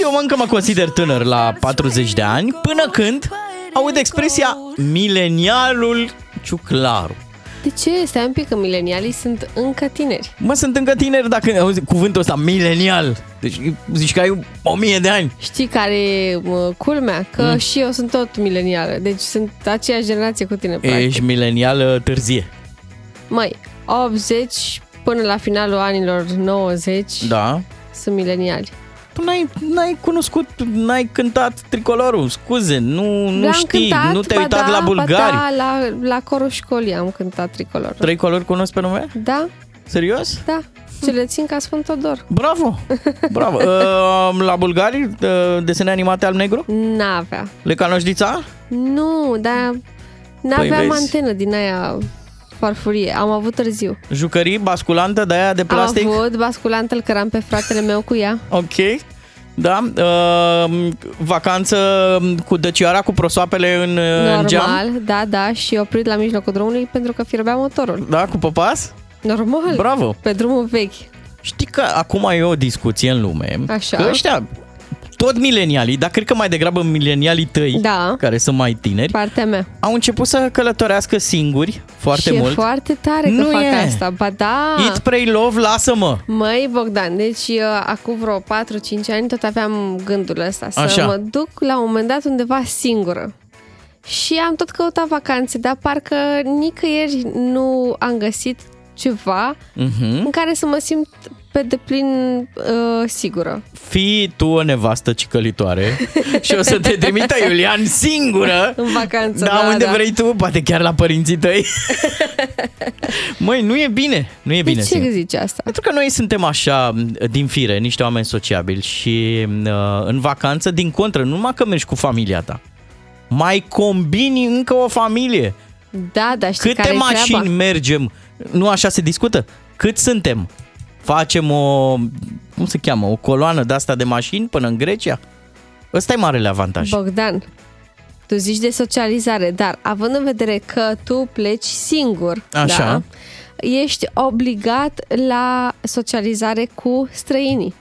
eu încă mă consider tânăr la 40 de ani, până când aud expresia milenialul Ciuclaru. De ce? Stai un pic că milenialii sunt încă tineri. Mă, sunt încă tineri dacă auzi cuvântul ăsta, milenial. Deci zici că ai o mie de ani. Știi care e mă, culmea? Că Mm. și eu sunt tot milenială. Deci sunt aceeași generație cu tine, practic. Ești milenial uh, târzie. Măi, 80 până la finalul anilor 90 Da. sunt mileniali. Tu n-ai, n-ai cunoscut, n-ai cântat tricolorul, scuze, nu, nu L-am știi, cântat, nu te-ai ba uitat da, la ba bulgari. Da, la, la corul școlii am cântat tricolor. Trei colori cunosc pe nume? Da, Serios? da. Ce le țin ca Sfânt Todor. Bravo! Bravo! uh, la bulgari, uh, desene animate alb-negru? N-avea. Le canoșdița? Nu, dar n-aveam Păi vezi. antenă din aia farfurie. Am avut târziu. Jucării, basculantă de aia de plastic? Am avut basculant, îl căram pe fratele meu cu ea. Ok. Da, uh, vacanță cu dăcioara, cu prosoapele în, uh, în geam? Normal, da, da, și oprit la mijlocul drumului pentru că fierbea motorul. Da, cu popas? Normal. Bravo. Pe drumul vechi. Știi că acum e o discuție în lume Așa. că ăștia, tot milenialii, dar cred că mai degrabă milenialii tăi, Da. care sunt mai tineri, Partea mea. au început să călătorească singuri foarte și mult. e foarte tare că Nu fac e. asta. Ba da. Eat, pray, love, lasă-mă! Măi, Bogdan, deci uh, acum vreo 4-5 ani tot aveam gândul ăsta să Așa. mă duc la un moment dat undeva singură. Și am tot căutat vacanțe, dar parcă nicăieri nu am găsit ceva Mhm. în care să mă simt pe deplin uh, sigură. Fii tu o nevastă cicălitoare și o să te trimită Iulian singură În vacanță, da, da, unde da. vrei tu, poate chiar la părinții tăi. Măi, nu e bine, nu e bine. de ce singur. zici asta? Pentru că noi suntem așa, din fire, niște oameni sociabili și uh, în vacanță, din contră, nu numai că mergi cu familia ta, mai combini încă o familie. Da, dar știi Câte care mașini treaba? mergem? Nu așa se discută? Cât suntem? Facem o, cum se cheamă, o coloană de asta de mașini până în Grecia? Ăsta e marele avantaj. Bogdan, tu zici de socializare, dar având în vedere că tu pleci singur, Așa. Da, ești obligat la socializare cu străinii.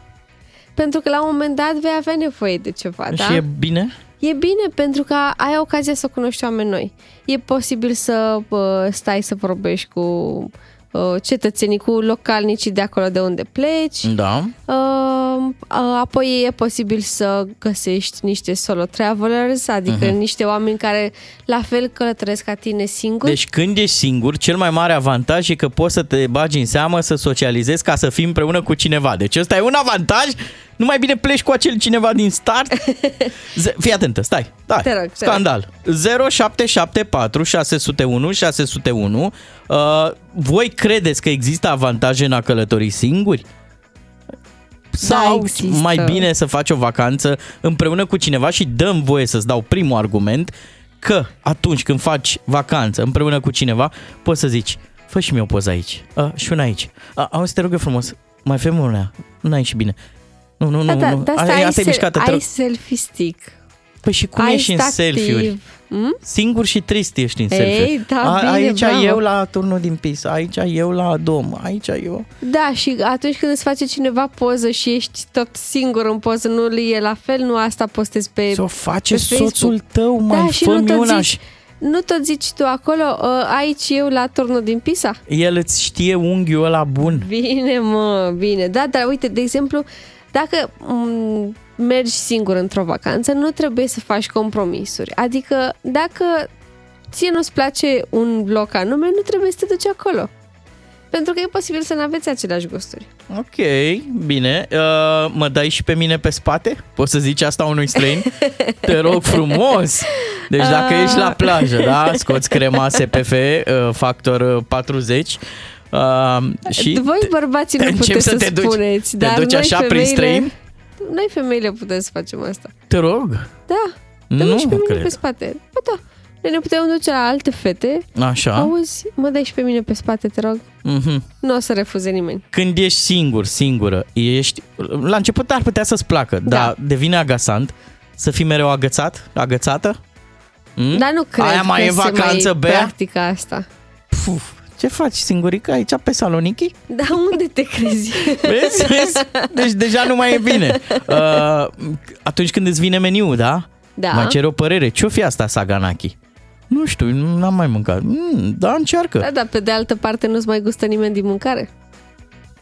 Pentru că la un moment dat vei avea nevoie de ceva, da? Și e bine? E bine pentru că ai ocazia să cunoști oameni noi. E posibil să uh, stai să vorbești cu uh, cetățenii, cu localnicii de acolo de unde pleci. Da. Uh, uh, apoi e posibil să găsești niște solo travelers, adică Mhm. niște oameni care la fel călătoresc ca tine singuri. Deci când ești singur, cel mai mare avantaj e că poți să te bagi în seamă, să socializezi ca să fii împreună cu cineva. Deci ăsta e un avantaj. Nu mai bine pleci cu acel cineva din start. Z- Fii atentă, stai. stai. Te rog, te rog. Scandal. 0774 601 601. Uh, voi credeți că există avantaje în a călători singuri? Sau Da, există. mai bine să faci o vacanță împreună cu cineva și dăm voie să-ți dau primul argument că atunci când faci vacanță împreună cu cineva, poți să zici, fă și mie o poză aici a, și una aici. A, auzi, te rog eu frumos, mai fă una, n-ai și bine. Nu, nu, da, nu, da, nu. da, asta Ai- ai, asta e se- mișcată, te ai rog. selfie stick. Păi și cum ai ești în stativ. selfie-uri? Mm? Singur și trist ești în Ei, selfie. da, bine, aici bravo. eu la turnul din pis, aici eu la dom, aici eu... Da, și atunci când îți face cineva poză și ești tot singur în poză, nu li e la fel, nu asta postezi pe Să o face pe Facebook. soțul tău, mai da, și fă-mi nu tot una zici, și- Nu tot zici tu acolo, "Ă, aici eu la turnul din Pisa? El îți știe unghiul ăla bun. Bine, mă, bine. Da, dar uite, de exemplu, dacă m- mergi singur într-o vacanță, nu trebuie să faci compromisuri. Adică, dacă ție nu-ți place un loc anume, nu trebuie să te duci acolo. Pentru că e posibil să nu aveți aceleași gusturi. Ok, bine. Uh, mă dai și pe mine pe spate? Poți să zici asta unui străin? Te rog frumos! Deci dacă Ah. ești la plajă, da? Scoți crema SPF, uh, factor uh, 40 uh, și Voi bărbații te nu începi puteți să să, te duci- spuneți, te dar duci noi așa prin femeile, străini? Noi femeile putem să facem asta. te rog. Da, Nu dă-mă și pe mă mine cred. pe spate. Ba da, noi ne putem duce la alte fete. Așa. Auzi, mă dai și pe mine pe spate, te rog. Mhm. Nu o să refuze nimeni. Când ești singur, singură, ești... La început ar putea să-ți placă, Da. dar devine agasant să fii mereu agățat, agățată. Mm? Dar nu cred Aia mai că e vacanță, se mai Bea? practică asta. Puf, ce faci singurică aici pe Saloniki? Da, unde te crezi? Vezi? Vezi? Deci deja nu mai e bine. Uh, atunci când îți vine meniu, da? Da. Mai cer o părere. Ce-o fi asta Saganaki? Nu știu, n-am mai mâncat. Mm, da, încearcă. Da, dar pe de altă parte nu-ți mai gustă nimeni din mâncare.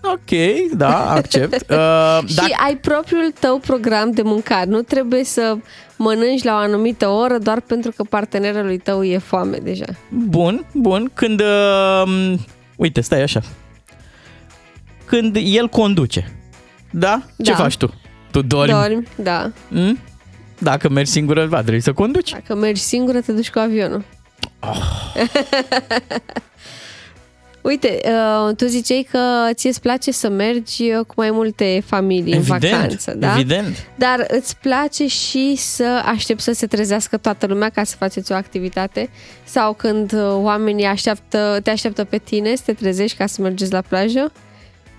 Ok, da, accept. Uh, Și ai propriul tău program de mâncare. Nu trebuie să mănânci la o anumită oră doar pentru că partenerului tău e foame deja. Bun, bun. Când, uh, uite, stai așa. Când el conduce, da? Ce Da. faci tu? Tu dormi? Dormi, da. Mm? Dacă mergi singură, va trebui să conduci. Dacă mergi singură, te duci cu avionul. Oh. Uite, uh, tu ziceai că ție îți place să mergi uh, cu mai multe familii Evident, în vacanță, da? evident. Dar îți place și să aștepți să se trezească toată lumea ca să faceți o activitate? Sau când uh, oamenii așteaptă, te așteaptă pe tine să te trezești ca să mergeți la plajă?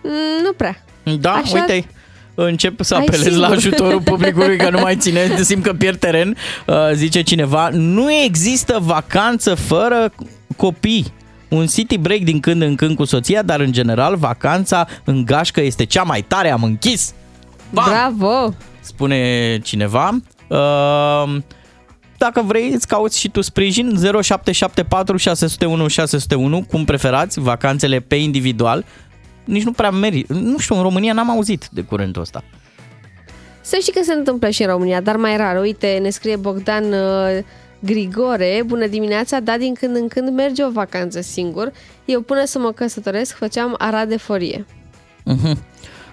Mm, nu prea. Da, Așa- uite, încep să Ai apelez la singur. ajutorul publicului că nu mai ține, simt că pierd teren, uh, zice cineva. Nu există vacanță fără copii. Un city break din când în când cu soția, dar în general vacanța în gașcă este cea mai tare, am închis. Bam! Bravo! Spune cineva. Uh, dacă vrei, îți cauți și tu sprijin 0774 601 601, cum preferați, vacanțele pe individual. Nici nu prea merit. Nu știu, în România n-am auzit de curentul ăsta. Să știi că se întâmplă și în România, dar mai rar. Uite, ne scrie Bogdan uh, Grigore, bună dimineața, da, din când în când merge o vacanță singur. Eu până să mă căsătoresc făceam arad de forie. Mhm.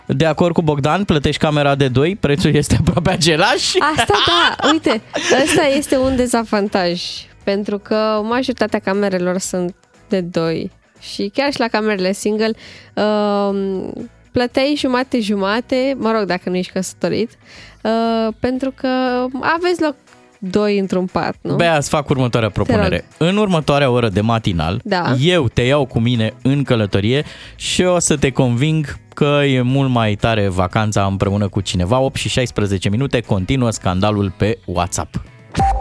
De acord cu Bogdan, plătești camera de 2, prețul este aproape același. Asta da, uite, ăsta este un dezavantaj, pentru că majoritatea camerelor sunt de 2 și chiar și la camerele single uh, plăteai jumate-jumate, mă rog, dacă nu ești căsătorit, uh, pentru că aveți loc doi într-un pat, nu? Bea, îți fac următoarea propunere. În următoarea oră de matinal, Da. eu te iau cu mine în călătorie și o să te conving că e mult mai tare vacanța împreună cu cineva. 8 și 16 minute, continuă scandalul pe WhatsApp.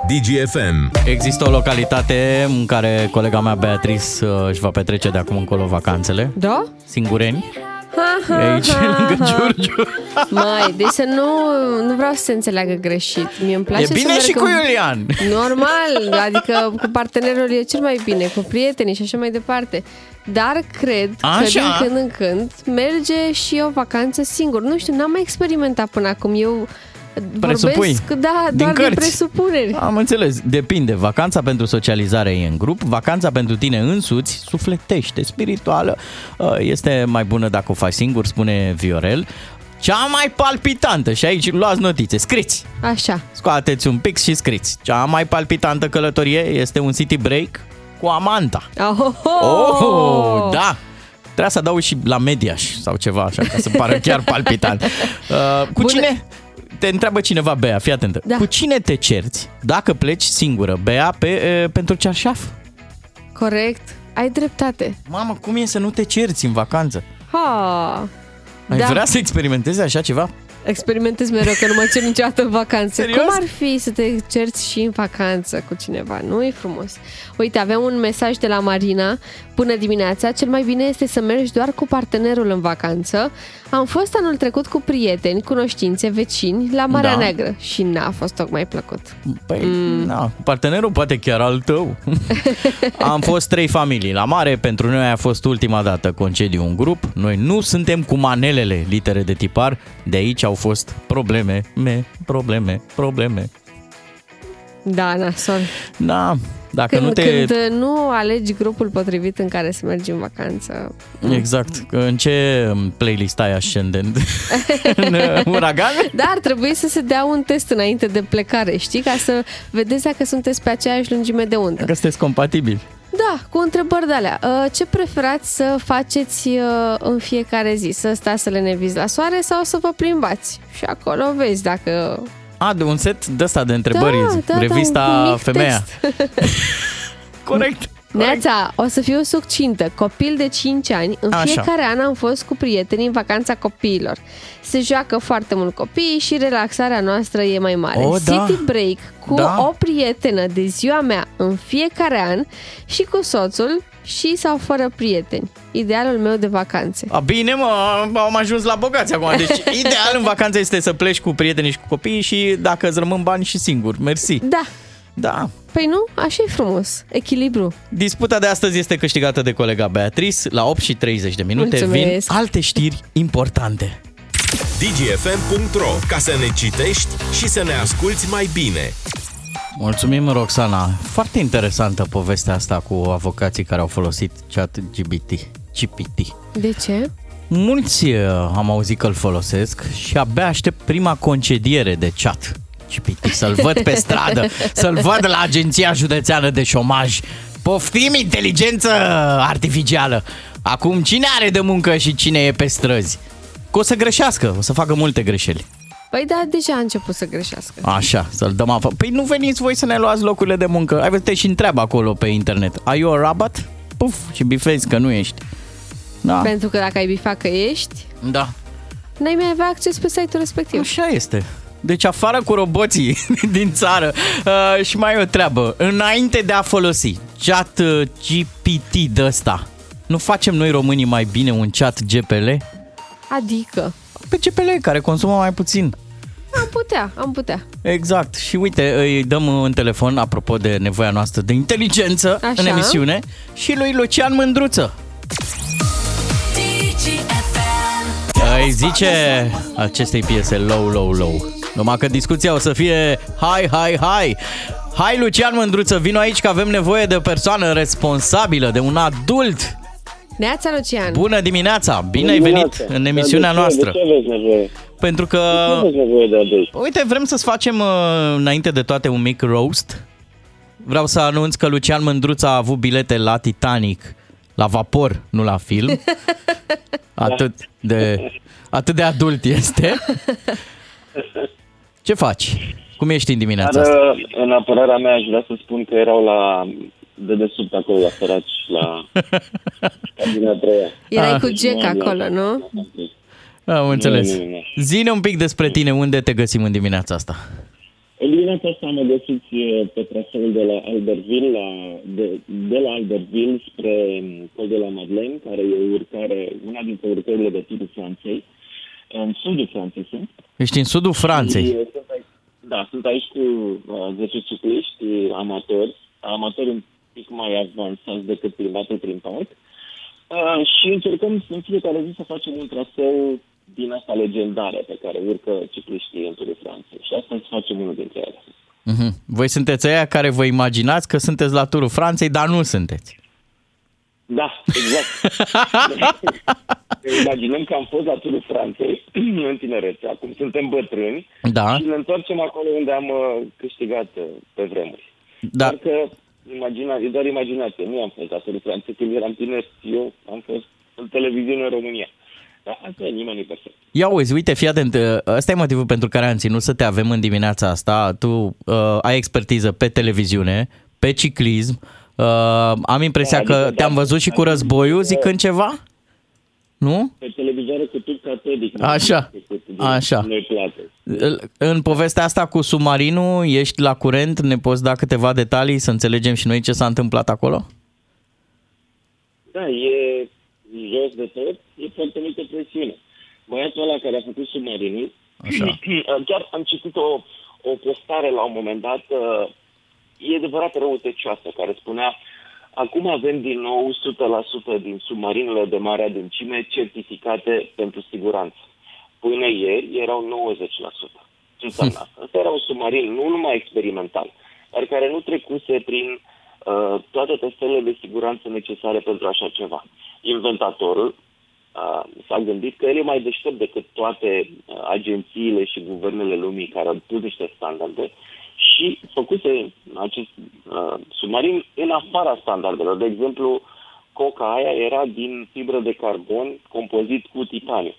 DGFM. Există o localitate în care colega mea Beatrice uh, își va petrece de acum încolo vacanțele. Da? Singureni. Ha, E ha, aici, ha, lângă ha. Giurgiu. Mai, deci să nu, nu vreau să se înțeleagă greșit. Mie îmi place E să bine merg și cu în- Iulian. Normal, adică cu partenerul e cel mai bine, cu prietenii și așa mai departe. Dar cred Așa. că din când în când merge și o vacanță singur. Nu știu, n-am mai experimentat până acum. Eu Presupui. vorbesc, da, Din doar din, cărți. presupuneri. Am înțeles, depinde. Vacanța pentru socializare e în grup, vacanța pentru tine însuți, sufletește, spirituală, uh, este mai bună dacă o faci singur, spune Viorel. Cea mai palpitantă, și aici luați notițe, scriți, Așa. scoateți un pic și scriți. Cea mai palpitantă călătorie este un city break cu Amanta. Oh, Oh, da! Trebuia să adaug și la Mediaș sau ceva așa, ca să pară chiar palpitant. Uh, cu Bună. cine? Te întreabă cineva, Bea, fii atentă. Da. Cu cine te cerți dacă pleci singură, Bea, pe, uh, pentru cearșaf? Corect. Ai dreptate. Mamă, cum e să nu te cerți în vacanță? Ha. Ai Da. vrea să experimentezi așa ceva? Experimentez mereu că nu mă cer niciodată în vacanță. Serios? Cum ar fi să te cerți și în vacanță cu cineva? Nu e frumos. Uite, avem un mesaj de la Marina. Bună dimineața, cel mai bine este să mergi doar cu partenerul în vacanță. Am fost anul trecut cu prieteni, cunoștințe, vecini la Marea Da. Neagră și n-a fost tocmai plăcut. Păi, mm. na, partenerul poate chiar al tău. Am fost trei familii la mare, pentru noi a fost ultima dată concediu în grup. Noi nu suntem cu manelele litere de tipar, de aici au fost probleme, me, probleme, probleme. Da, nasol. Da, dacă Când, nu te... când uh, nu alegi grupul potrivit în care să mergi în vacanță. Exact. Că În ce playlist ai ascendent? în uh, uragan? Dar ar trebui să se dea un test înainte de plecare, știi? Ca să vedeți dacă sunteți pe aceeași lungime de undă. Că sunteți compatibili. Da, cu întrebări de alea. Uh, Ce preferați să faceți uh, în fiecare zi? Să stați să le neviți la soare sau să vă plimbați? Și acolo vezi dacă... A, de un set de ăsta de întrebări, Da, da, da, revista un mic Femeia. text. Corect. Neața, o să fiu succintă. Copil de 5 ani, în Așa. fiecare an am fost cu prietenii în vacanța copiilor. Se joacă foarte mult copiii și relaxarea noastră e mai mare. Oh, da. City break cu Da. o prietenă de ziua mea în fiecare an și cu soțul și sau fără prieteni. Idealul meu de vacanțe. A, bine, mă, am ajuns la bogați acum. Deci, ideal în vacanță este să pleci cu prietenii și cu copiii și dacă îți rămân bani și singur. Mersi. Da. Da. Păi nu? Așa e frumos. Echilibru. Disputa de astăzi este câștigată de colega Beatrice. La 8 și 30 de minute Mulțumesc. vin alte știri importante. dgfm.ro Ca să ne citești și să ne asculti mai bine. Mulțumim, Roxana. Foarte interesantă povestea asta cu avocații care au folosit chat GPT. GPT. De ce? Mulți uh, am auzit că îl folosesc și abia aștept prima concediere de chat GPT, să-l văd pe stradă, să-l văd la Agenția Județeană de Șomaj. Poftim inteligență artificială! Acum cine are de muncă și cine e pe străzi? Că o să greșească, o să facă multe greșeli. Păi da, deja a început să greșească. Așa, să-l dăm afară. Păi nu veniți voi să ne luați locurile de muncă. Ai văzut, te și întreabă acolo pe internet. Are you a robot? Puf, și bifezi că nu ești. Da, Pentru că dacă ai bifat că ești, da. n-ai mai avea acces pe site-ul respectiv. Așa este. Deci afară cu roboții din țară. Uh, și mai e o treabă. Înainte de a folosi chat uh, GPT de ăsta, nu facem noi românii mai bine un chat GPL? Adică, Pe GPL, care consumă mai puțin. am putea, am putea. Exact. Și uite, îi dăm în telefon, apropo de nevoia noastră de inteligență Așa. în emisiune, și lui Lucian Mândruță. Îi zice acestei piese low, low, low. Numai că discuția o să fie hai, hai, hai. Hai, Lucian Mândruță, vino aici că avem nevoie de o persoană responsabilă, de un adult. Neața, Lucian. Bună dimineața! Bine ai venit în emisiunea Dar de ce? noastră. De ce aveți nevoie? Pentru că... De ce aveți nevoie de adult? Uite, vrem să-ți facem uh, înainte de toate un mic roast. Vreau să anunț că Lucian Mândruța a avut bilete la Titanic, la vapor, nu la film. Atât de, atât de adult este. Ce faci? Cum ești în dimineața Dar asta? uh, în apărarea mea aș vrea să spun că erau la de desubt acolo la săraci, la cabina a treia. Erai Ah. cu Jack acolo, nu? Am înțeles. Nu, nu, nu. Zine un pic despre tine, unde te găsim în dimineața asta? În dimineața asta mă găsiți uh, pe traseul de la Albertville, la, de, de la Albertville spre Col de la Madeleine, care e o urcare, una dintre urcările de tipul Franței. În sudul Franței sunt. Ești în sudul Franței. Și, uh, sunt aici, da, sunt aici cu uh, 10 cicliști uh, amatori, amatori un pic mai avansați decât plimbatul prin parc. Uh, și încercăm în fiecare zi să facem un traseu din asta legendare pe care urcă cicliștii în Turul Franței. Și astăzi facem unul dintre ele. Mhm. Voi sunteți aia care vă imaginați că sunteți la turul Franței, dar nu sunteți. Da, exact. ne imaginăm că am fost la Turul Franței în tinerețe, acum suntem bătrâni Da. și ne întoarcem acolo unde am uh, câștigat uh, pe vremuri. Da. Doar că imagina, e doar imaginație. Nu am fost la Turul Franței când eram tiner, eu am fost în televiziune în România. Dar asta e nimeni nu e perfect. Ia uzi, uite, fii atent, ăsta e motivul pentru care am ținut să te avem în dimineața asta. Tu uh, ai expertiză pe televiziune, pe ciclism. Uh, am impresia Da, că adică, te-am da, văzut și cu adică, războiul zicând ceva? Nu? Pe televizoare cu tub catodic. nu? Așa, Decât din așa. Noi plate. În povestea asta cu submarinul, ești la curent? Ne poți da câteva detalii să înțelegem și noi ce s-a întâmplat acolo? Da, e jos de tot, e foarte multă presiune. Băiatul ăla care a făcut submarinul, Așa. chiar am citit o, o postare la un moment dat, uh, e adevărat răutăcioasă, care spunea Acum avem din nou 100% din submarinele de mare adâncime certificate pentru siguranță. Până ieri erau 90%. Ce înseamnă asta? Asta era un submarin nu numai experimental, dar care nu trecuse prin uh, toate testele de siguranță necesare pentru așa ceva. Inventatorul uh, s-a gândit că el e mai deștept decât toate uh, agențiile și guvernele lumii care au pus niște standarde și făcuse acest uh, submarin în afara standardelor. De exemplu, coca aia era din fibră de carbon compozit cu titaniu.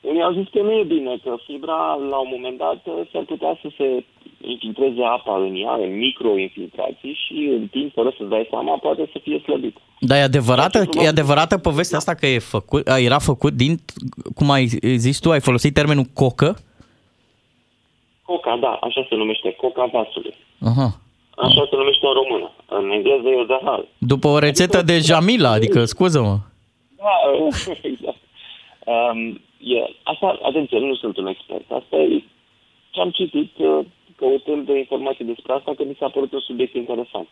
Unii au zis că nu e bine, că fibra, la un moment dat, s-ar putea să se infiltreze apa în ea, în microinfiltrații și în timp, fără să-ți dai seama, poate să fie slăbit. Dar e adevărată, e adevărată povestea asta că e făcut, a, era făcut din, cum ai zis tu, ai folosit termenul cocă? Coca, da, așa se numește, coca vasului. Aha. Așa se numește în română. În engleză e de hal. După o rețetă de Jamila, adică, scuză-mă. Da, exact. Um, e, asta, atenție, nu sunt un expert. Asta e ce am citit uh, căutând de informații despre asta, că mi s-a părut un subiect interesant.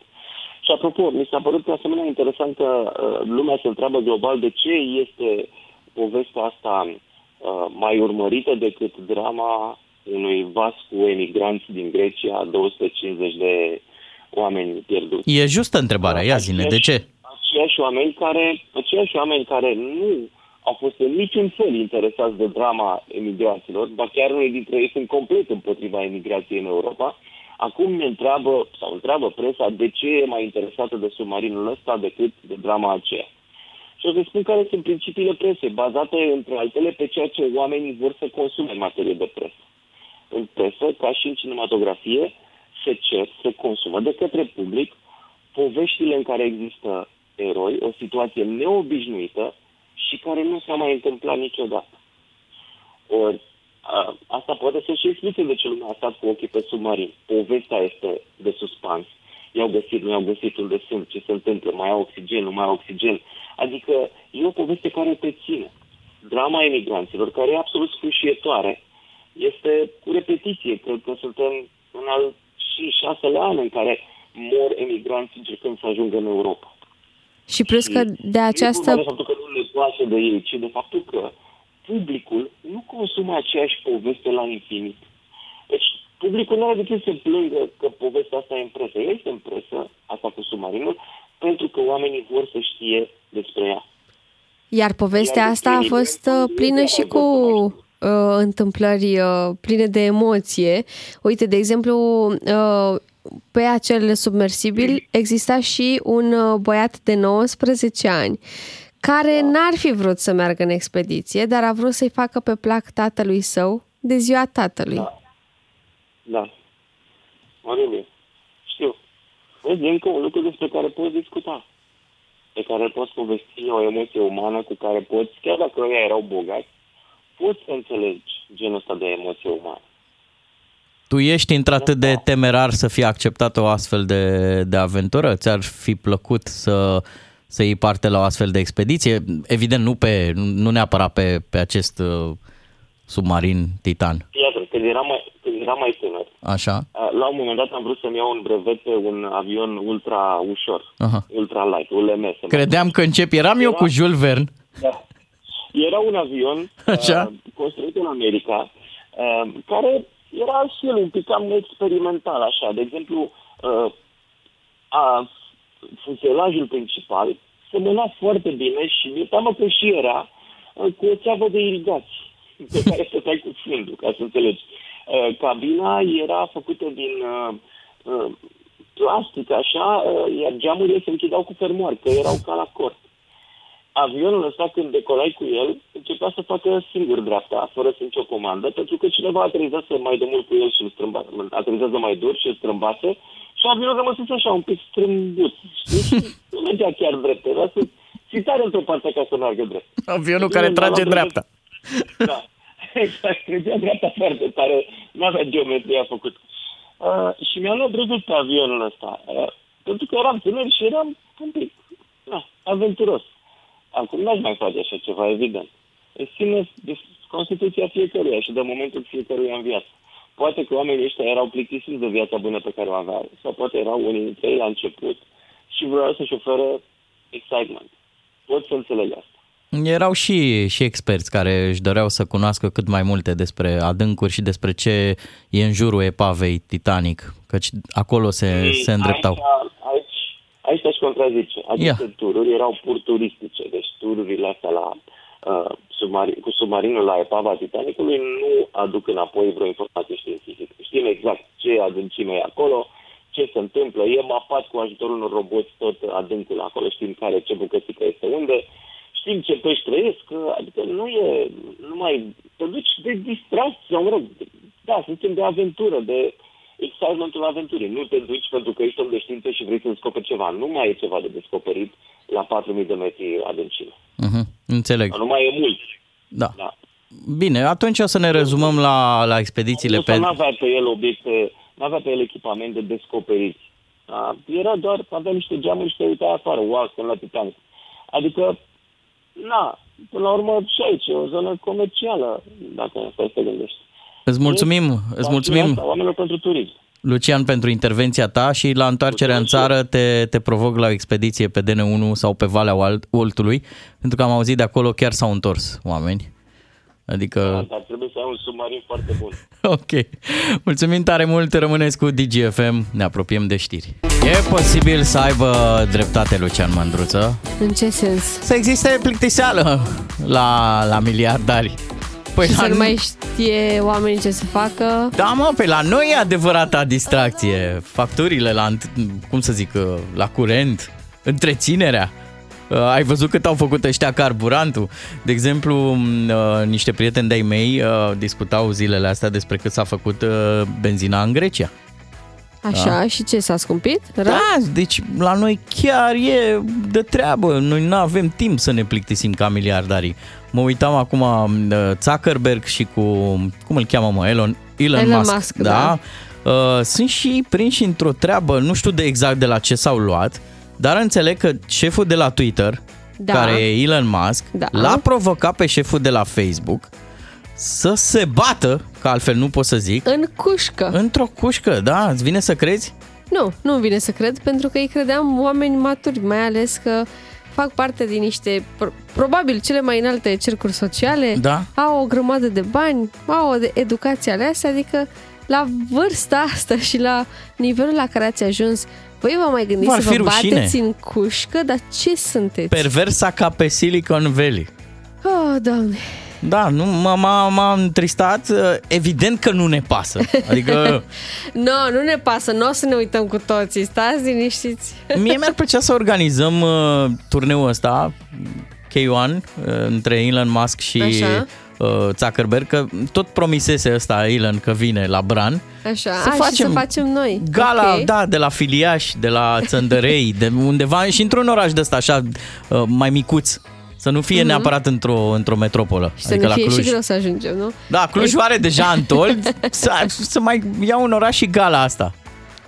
Și apropo, mi s-a părut de asemenea interesant că uh, lumea se întreabă global de ce este povestea asta uh, mai urmărită decât drama unui vas cu emigranți din Grecia, 250 de oameni pierduți. E justă întrebarea, ia zine, de ce? aceiași oameni care, aceiași oameni care nu au fost în niciun fel interesați de drama emigranților, ba chiar unii dintre ei sunt complet împotriva emigrației în Europa, acum ne întreabă, sau întreabă presa, de ce e mai interesată de submarinul ăsta decât de drama aceea. Și o să spun care sunt principiile presei, bazate, între altele, pe ceea ce oamenii vor să consume în materie de presă. În presă, ca și în cinematografie, se cer, se consumă de către public poveștile în care există eroi, o situație neobișnuită și care nu s-a mai întâmplat niciodată. Ori, a, asta poate să și explice de ce lumea a stat cu ochii pe submarin. Povestea este de suspans. I-au găsit, nu i-au găsit unde sunt, ce se întâmplă, mai au oxigen, nu mai au oxigen. Adică e o poveste care te ține. Drama emigranților, care e absolut sfârșietoare, este cu repetiție. Cred că suntem în al și șasele an în care mor emigranți încercând să ajungă în Europa. Și plus că de Nu această... de faptul că nu le place de ei, ci de faptul că publicul nu consumă aceeași poveste la infinit. Deci, publicul nu are decât să plângă că povestea asta e în presă. Ea este în presă, asta cu submarinul, pentru că oamenii vor să știe despre ea. Iar povestea asta a fost uh, plină și cu uh, întâmplări uh, pline de emoție. Uite, de exemplu, uh, pe acel submersibil exista și un uh, băiat de 19 ani care n-ar fi vrut să meargă în expediție, dar a vrut să-i facă pe plac tatălui său de ziua tatălui. Da. Da. Oribil. Știu. Vezi, e încă un lucru despre care poți discuta. Pe care poți povesti o emoție umană cu care poți, chiar dacă ei erau bogați, poți să înțelegi genul ăsta de emoție umană. Tu ești într-atât de temerar să fie acceptată o astfel de, de aventură? Ți-ar fi plăcut să, să iei parte la o astfel de expediție? Evident, nu, pe, nu neapărat pe, pe acest uh, submarin Titan. Iată, când eram mai, când eram mai tânăr, Așa? uh, la un moment dat am vrut să-mi iau un brevet pe un avion ultra ușor, Aha. ultra light, ULM. se Credeam că încep. Eram eu cu Jules Verne. Da. Era un avion Așa. uh, construit în America, uh, care era și el un pic cam experimental, așa. De exemplu, uh, a, fuselajul principal semăna foarte bine și mi-e teamă că și era uh, cu o țeavă de irigații pe care stăteai cu fundul, ca să înțelegi. Uh, cabina era făcută din uh, uh, plastic, așa, uh, iar geamurile se închideau cu fermoar, că erau ca la cort avionul ăsta, când decolai cu el, începea să facă singur dreapta, fără să nicio comandă, pentru că cineva aterizase mai de mult cu el și îl strâmba, aterizează mai dur și îl strâmbase și avionul rămăsese așa, un pic strâmbuț, știi? Și nu mergea chiar drept, era să ți tare într-o parte ca să meargă drept. Avionul care trage dreapta. Da, exact, trăgea dreapta foarte tare, nu avea geometria făcut. Uh, și mi-am luat dreptul pe avionul ăsta, uh, pentru că eram tânăr și eram un pic na, aventuros. Acum n-aș mai face așa ceva, evident. Ține de Constituția fiecăruia și de momentul fiecăruia în viață. Poate că oamenii ăștia erau plictisiți de viața bună pe care o aveau, sau poate erau unii dintre ei la început și vreau să-și oferă excitement. Pot să înțeleg asta. Erau și, și experți care își doreau să cunoască cât mai multe despre adâncuri și despre ce e în jurul epavei Titanic, căci acolo se, se îndreptau. Aici, aici, aici aș contrazice. Aceste yeah. tururi erau pur turistice, deci tururile astea la, uh, submarin, cu submarinul la epava Titanicului nu aduc înapoi vreo informație științifică. Știm exact ce adâncime e acolo, ce se întâmplă, e mapat cu ajutorul unor roboți tot adâncul acolo, știm care, ce bucățică este unde, știm ce pești trăiesc, adică nu e numai, te duci de distracție, sau mă rog, da, suntem de aventură, de excitementul aventurii. Nu te duci pentru că ești om de știință și vrei să descoperi ceva. Nu mai e ceva de descoperit la 4.000 de metri adâncime. Uh-huh. Înțeleg. Nu mai e mult. Da. da. Bine, atunci o să ne rezumăm la, la expedițiile nu, pe... Nu avea pe el obiecte, nu avea pe el echipament de descoperit. Da? Era doar, avea niște geamuri și te uita afară, wow, sunt la Titanic. Adică, na, până la urmă și aici e o zonă comercială, dacă stai să te gândești. Îți mulțumim, îți mulțumim. Oamenilor pentru turism. Lucian, pentru intervenția ta și la întoarcerea în țară te, te provoc la o expediție pe DN1 sau pe Valea Oltului, pentru că am auzit de acolo chiar s-au întors oameni. Adică... Da, dar trebuie să ai un submarin foarte bun. ok. Mulțumim tare mult, rămâneți cu DGFM, ne apropiem de știri. E posibil să aibă dreptate Lucian Mândruță? În ce sens? Să existe plictiseală la, la miliardari. Păi și să nu mai știe oamenii ce să facă. Da, mă, pe la noi e adevărata distracție. Facturile la, cum să zic, la curent, întreținerea. Ai văzut cât au făcut ăștia carburantul? De exemplu, niște prieteni de-ai mei discutau zilele astea despre cât s-a făcut benzina în Grecia. Așa, da. și ce, s-a scumpit? Rău? Da, deci la noi chiar e de treabă. Noi nu avem timp să ne plictisim ca miliardarii. Mă uitam acum Zuckerberg și cu, cum îl cheamă mă, Elon, Elon, Elon Musk. Musk da. da. Uh, sunt și prinși într-o treabă, nu știu de exact de la ce s-au luat, dar înțeleg că șeful de la Twitter, da. care e Elon Musk, da. l-a provocat pe șeful de la Facebook să se bată, că altfel nu pot să zic. În cușcă. Într-o cușcă, da? Îți vine să crezi? Nu, nu vine să cred, pentru că îi credeam oameni maturi, mai ales că fac parte din niște, probabil cele mai înalte cercuri sociale, da. au o grămadă de bani, au o de educație aleasă, adică la vârsta asta și la nivelul la care ați ajuns, voi vă mai gândiți să vă rușine. bateți în cușcă, dar ce sunteți? Perversa ca pe Silicon Valley. Oh, doamne! Da, nu, m-a, m-a întristat. Evident că nu ne pasă. Adică... nu, no, nu ne pasă. Nu o să ne uităm cu toții. Stați liniștiți. Mie mi-ar plăcea să organizăm uh, turneul ăsta, K1, uh, între Elon Musk și Așa. uh, Zuckerberg, că tot promisese ăsta Elon că vine la Bran. Așa, Să a, facem și să facem noi. Gala, Ok. da, de la Filiaș, de la Țăndărei, de undeva și într-un oraș de ăsta așa uh, mai micuț. Să nu fie Mhm. neapărat într-o, într-o metropolă. Și să ne fie și greu să ajungem, nu? Da, Cluj are deja Antold, să, să mai ia un oraș și gala asta.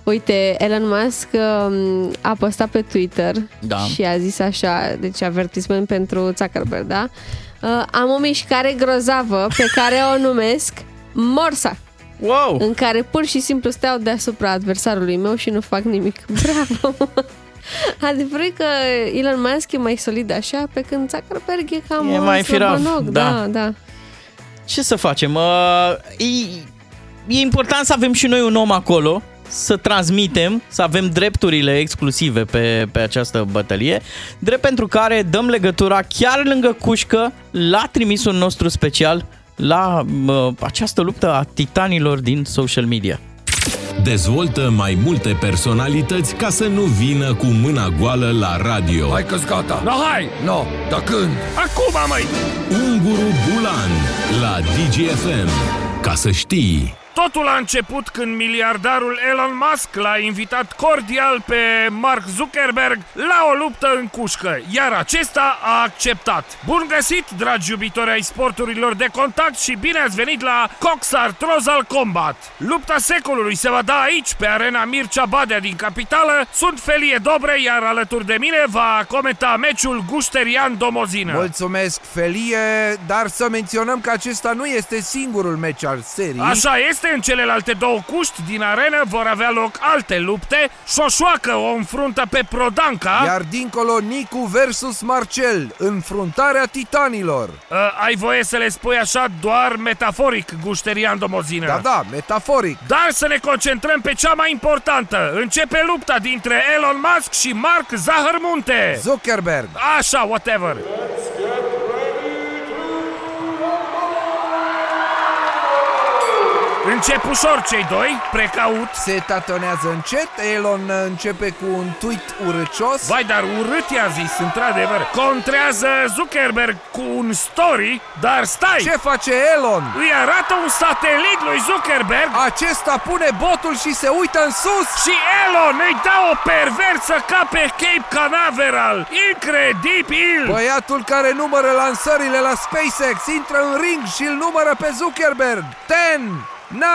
Uite, Elon Musk um, a postat pe Twitter Da. și a zis așa, deci avertisment pentru Zuckerberg, da? Uh, am o mișcare grozavă pe care o numesc Morsa. Wow! În care pur și simplu steau deasupra adversarului meu și nu fac nimic. Bravo! Adevărul e că Elon Musk e mai solid așa, pe când Zuckerberg e cam E uh, mai firav, slăbănoc, da. da, da. Ce să facem? Uh, e, e important să avem și noi un om acolo, să transmitem, să avem drepturile exclusive pe, pe această bătălie, drept pentru care dăm legătura chiar lângă cușcă la trimisul nostru special la uh, această luptă a titanilor din social media. Dezvoltă mai multe personalități ca să nu vină cu mâna goală la radio. Hai că-s gata. No, hai! No, dar când? Acum, măi! Unguru Bulan la DGFM. Ca să știi... Totul a început când miliardarul Elon Musk l-a invitat cordial pe Mark Zuckerberg la o luptă în cușcă, iar acesta a acceptat. Bun găsit, dragi iubitori ai sporturilor de contact și bine ați venit la Coxar Trozal Combat. Lupta secolului se va da aici, pe arena Mircea Badea din capitală. Sunt Felie Dobre, iar alături de mine va comenta meciul Gușterian Domozină. Mulțumesc, Felie, dar să menționăm că acesta nu este singurul meci al serii. Așa este, în celelalte două cuști din arenă vor avea loc alte lupte. Șoșoacă o înfruntă pe Prodanca. Iar dincolo Nicu versus Marcel, înfruntarea titanilor. Uh, ai voie să le spui așa doar metaforic, Gușterian Domozină. Da, da, metaforic. Dar să ne concentrăm pe cea mai importantă. Începe lupta dintre Elon Musk și Mark Zaharmunte. Zuckerberg. Așa, whatever. Încep ușor cei doi, precaut. Se tatonează încet, Elon începe cu un tweet urâcios. Vai, dar urât i-a zis, într-adevăr. Contrează Zuckerberg cu un story, dar stai! Ce face Elon? Îi arată un satelit lui Zuckerberg Acesta pune botul și se uită în sus. și Elon îi dă o perversă ca pe Cape Canaveral. Incredibil! Băiatul care numără lansările la SpaceX intră în ring și îl numără pe Zuckerberg. 10, 9,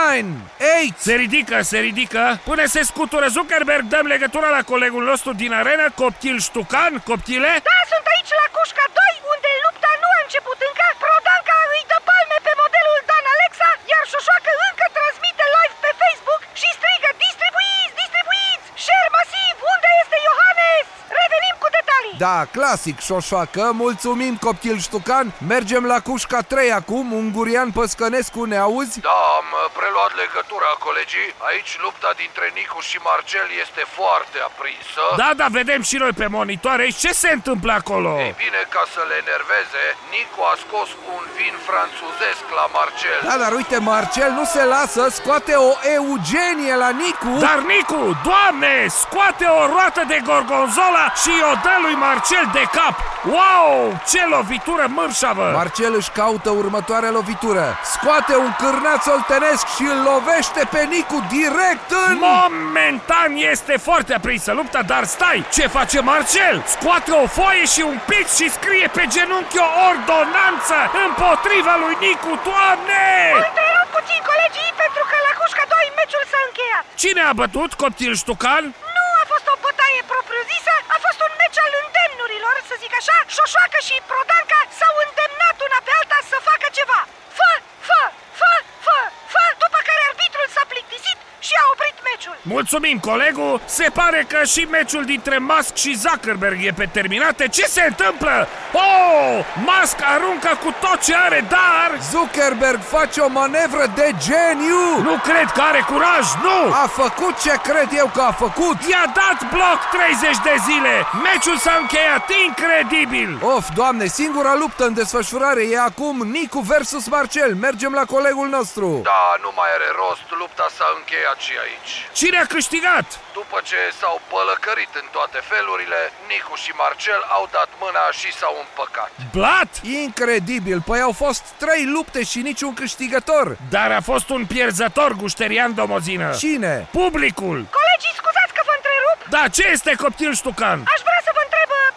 8. Se ridică, se ridică. Până se scutură Zuckerberg, dăm legătura la colegul nostru din arenă, Coptil Ștucan. Coptile? Da, sunt aici la Cușca 2, unde lupta nu a început încă. Prodanca îi dă palme pe modelul Dan Alexa, iar Șoșoacă încă transmite live pe Facebook și strigă Distribuiți, distribuiți! Share masiv, unde este Iohannes? Revenim cu detalii! Da, clasic, șoșoacă, mulțumim copil ștucan Mergem la cușca 3 acum, Ungurian Păscănescu, ne auzi? Da, am uh, preluat legătura, colegii. Aici lupta dintre Nicu și Marcel este foarte aprinsă. Da, da, vedem și noi pe monitoare. Ce se întâmplă acolo? Ei bine, ca să le enerveze, Nicu a scos un vin franțuzesc la Marcel. Da, dar uite, Marcel nu se lasă, scoate o Eugenie la Nicu Dar Nicu, doamne, scoate o roată de gorgonzola și o dă lui Marcel de cap. Wow, ce lovitură mărșavă! Marcel își caută următoarea lovitură Scoate un cârnaț oltenesc și îl lovește pe Nicu direct în... Momentan este foarte aprinsă lupta, dar stai! Ce face Marcel? Scoate o foaie și un pix și scrie pe genunchi o ordonanță împotriva lui Nicu, doamne! Întrerup puțin colegii pentru că la Cușca 2 meciul s-a încheiat. Cine a bătut Coptil Ștucan? Nu a fost o bătaie propriu-zisă, a fost un meci al îndemnurilor, să zic așa. Șoșoacă și Prodanca s-au îndemnat una pe alta să facă ceva. Fă, fă, fă, fă, fă, după care arbitrul s-a plictisit și a oprit meciul. Mulțumim, colegul! Se pare că și meciul dintre Musk și Zuckerberg e pe terminate. Ce se întâmplă? Oh! Musk aruncă cu tot ce are, dar... Zuckerberg face o manevră de geniu Nu cred că are curaj, nu! A făcut ce cred eu că a făcut I-a dat bloc 30 de zile! Meciul s-a încheiat, incredibil! Of, doamne, singura luptă în desfășurare e acum Nicu versus Marcel Mergem la colegul nostru Da, nu mai are rost, lupta s-a încheiat și aici. Cine a a câștigat? După ce s-au pălăcărit în toate felurile, Nicu și Marcel au dat mâna și s-au împăcat. Blat? Incredibil, păi au fost trei lupte și niciun câștigător. Dar a fost un pierzător, Gușterian Domozină. Cine? Publicul. Colegii, scuzați că vă întrerup. Da, ce este copil ștucan? Aș vrea să vă întreb, fetele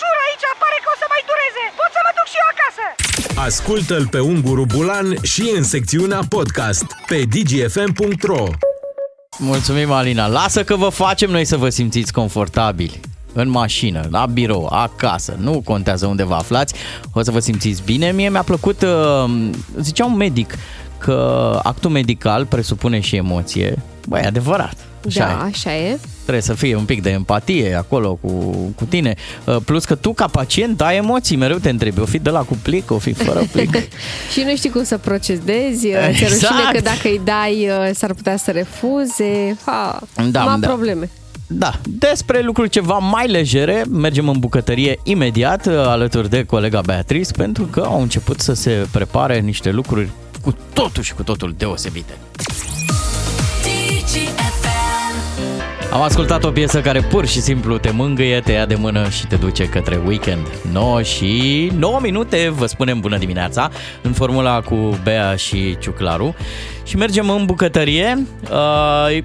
astea încă se înjură aici, pare că o să mai dureze. Pot să mă duc și eu acasă. Ascultă-l pe Unguru Bulan și în secțiunea podcast pe dgfm.ro Mulțumim, Alina. Lasă că vă facem noi să vă simțiți confortabili. În mașină, la birou, acasă, nu contează unde vă aflați, o să vă simțiți bine. Mie mi-a plăcut, uh, zicea un medic, că actul medical presupune și emoție. Băi, adevărat. Așa da, e. așa e. Trebuie să fie un pic de empatie acolo cu, cu tine. Uh, Plus că tu, ca pacient, ai emoții, mereu te întrebi. O fi de la cu plic, o fi fără plic. Și nu știi cum să procedezi, exact. ți-e Exact. rușine că dacă îi dai uh, s-ar putea să refuze. Ha, Da, da, da. probleme. Da, despre lucruri ceva mai legere, mergem în bucătărie imediat uh, alături de colega Beatrice pentru că au început să se prepare niște lucruri cu totul și cu totul deosebite. Am ascultat o piesă care pur și simplu te mângâie, te ia de mână și te duce către weekend. 9 și 9 minute, vă spunem bună dimineața, în formula cu Bea și Ciuclaru. Și mergem în bucătărie. Uh,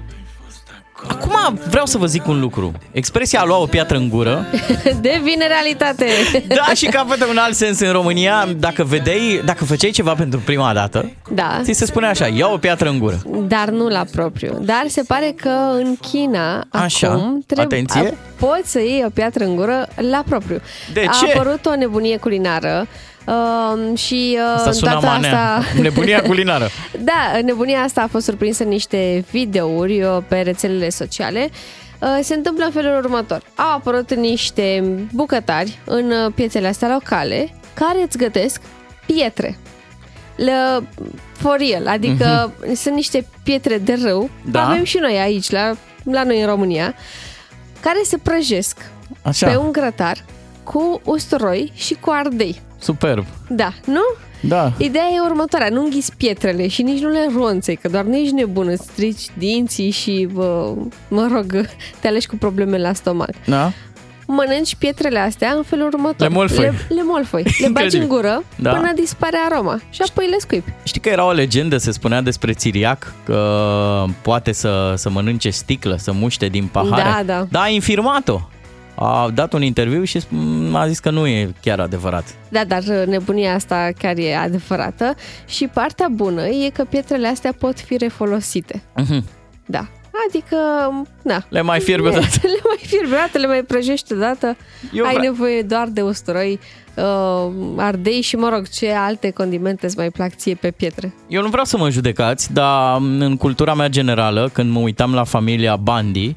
Acum vreau să vă zic un lucru. Expresia a lua o piatră în gură Devine realitate. Da, și capătă un alt sens în România. Dacă vedeai, dacă făceai ceva pentru prima dată, Da. ți se spune așa, ia o piatră în gură. Dar nu la propriu. Dar se pare că în China Așa, acum atenție. a- poți să iei o piatră în gură la propriu. De a ce? apărut o nebunie culinară uh, și uh, Asta sună data manea. asta... Nebunia culinară. Da, nebunia asta a fost surprinsă în niște videouri uh, pe rețelele sociale. Uh, Se întâmplă în felul următor. Au apărut niște bucătari în uh, piețele astea locale care îți gătesc pietre. Le, for real, adică uh-huh. sunt niște pietre de râu, Da. avem și noi aici, la, la noi în România, care se prăjesc Așa. pe un grătar cu usturoi și cu ardei. Superb. Da, nu? Da. Ideea e următoarea, nu înghiți pietrele și nici nu le ronței, că doar nu ești nebun, îți strici dinții și, bă, mă rog, te alegi cu probleme la stomac. Da? Mănânci pietrele astea în felul următor. Le molfăi. Le, le molfăi. Le bagi în Incredibil. gură Da. până dispare aroma și apoi le scuipi. Știi că era o legendă, se spunea despre țiriac, că poate să, să mănânce sticlă, să muște din pahare. Da, da. Da, a infirmat-o. A dat un interviu și sp- a zis că nu e chiar adevărat. Da, dar nebunia asta chiar e adevărată și partea bună e că pietrele astea pot fi refolosite. Mhm. Da. Adică, na. Le mai fierbi E, odată. Le mai fierbi odată, le mai prăjești odată. Eu Ai vre- nevoie doar de usturoi, uh, ardei și, mă rog, ce alte condimente îți mai plac ție pe pietre. Eu nu vreau să mă judecați, dar în cultura mea generală, când mă uitam la familia Bandi,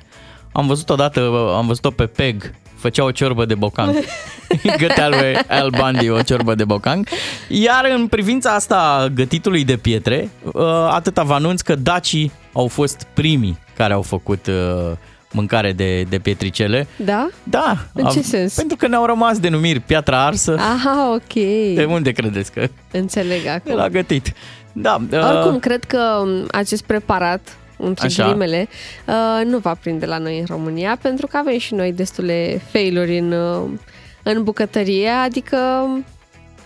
am văzut odată, am văzut-o pe Peg, făcea o ciorbă de bocang. Gătea lui Al Bundy o ciorbă de bocang. Iar în privința asta gătitului de pietre, uh, atâta vă anunț că dacii au fost primii care au făcut uh, mâncare de, de pietricele. Da? Da. În ce sens? Pentru că ne-au rămas denumiri piatra arsă. Aha, ok. De unde credeți că Înțeleg acum. l-a gătit? Da. uh, Oricum, cred că um, acest preparat, între Așa. ghilimele, uh, nu va prinde la noi în România, pentru că avem și noi destule failuri în, uh, în bucătărie, adică,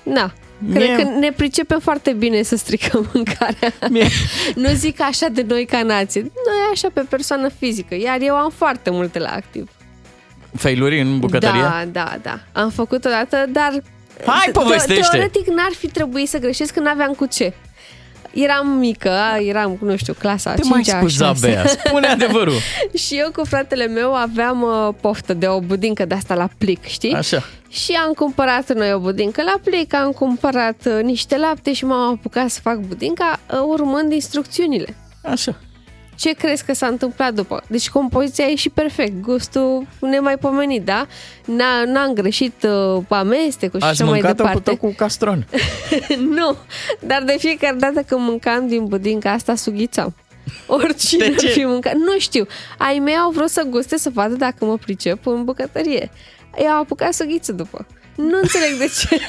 na, cred Mie- că ne pricepem foarte bine să stricăm mâncarea. Mie... nu zic așa de noi ca nație, noi așa pe persoană fizică, iar eu am foarte multe la activ. Failuri în bucătărie? Da, da, da. Am făcut odată, dar Hai, te- povestește! Teoretic n-ar fi trebuit să greșesc când n-aveam cu ce. Eram mică, eram, nu știu, clasa Te 5 mai scuza, Bea, spune adevărul. și eu cu fratele meu aveam uh, poftă de o budincă de asta la plic, știi? Așa. Și am cumpărat noi o budincă la plic, am cumpărat uh, niște lapte și m-am apucat să fac budinca uh, urmând instrucțiunile. Așa. Ce crezi că s-a întâmplat după? Deci compoziția a ieșit perfect, gustul nemaipomenit, da? N-a, n-am greșit uh, amestecul și Ați așa mai mâncat-o cu departe. tot cu castron. nu, dar de fiecare dată când mâncam din budinca asta, sughițam. Oricine De ce? ar fi mâncat. Nu știu. Ai mei au vrut să guste să vadă dacă mă pricep în bucătărie. Eu am apucat să ghiță după. Nu înțeleg de ce.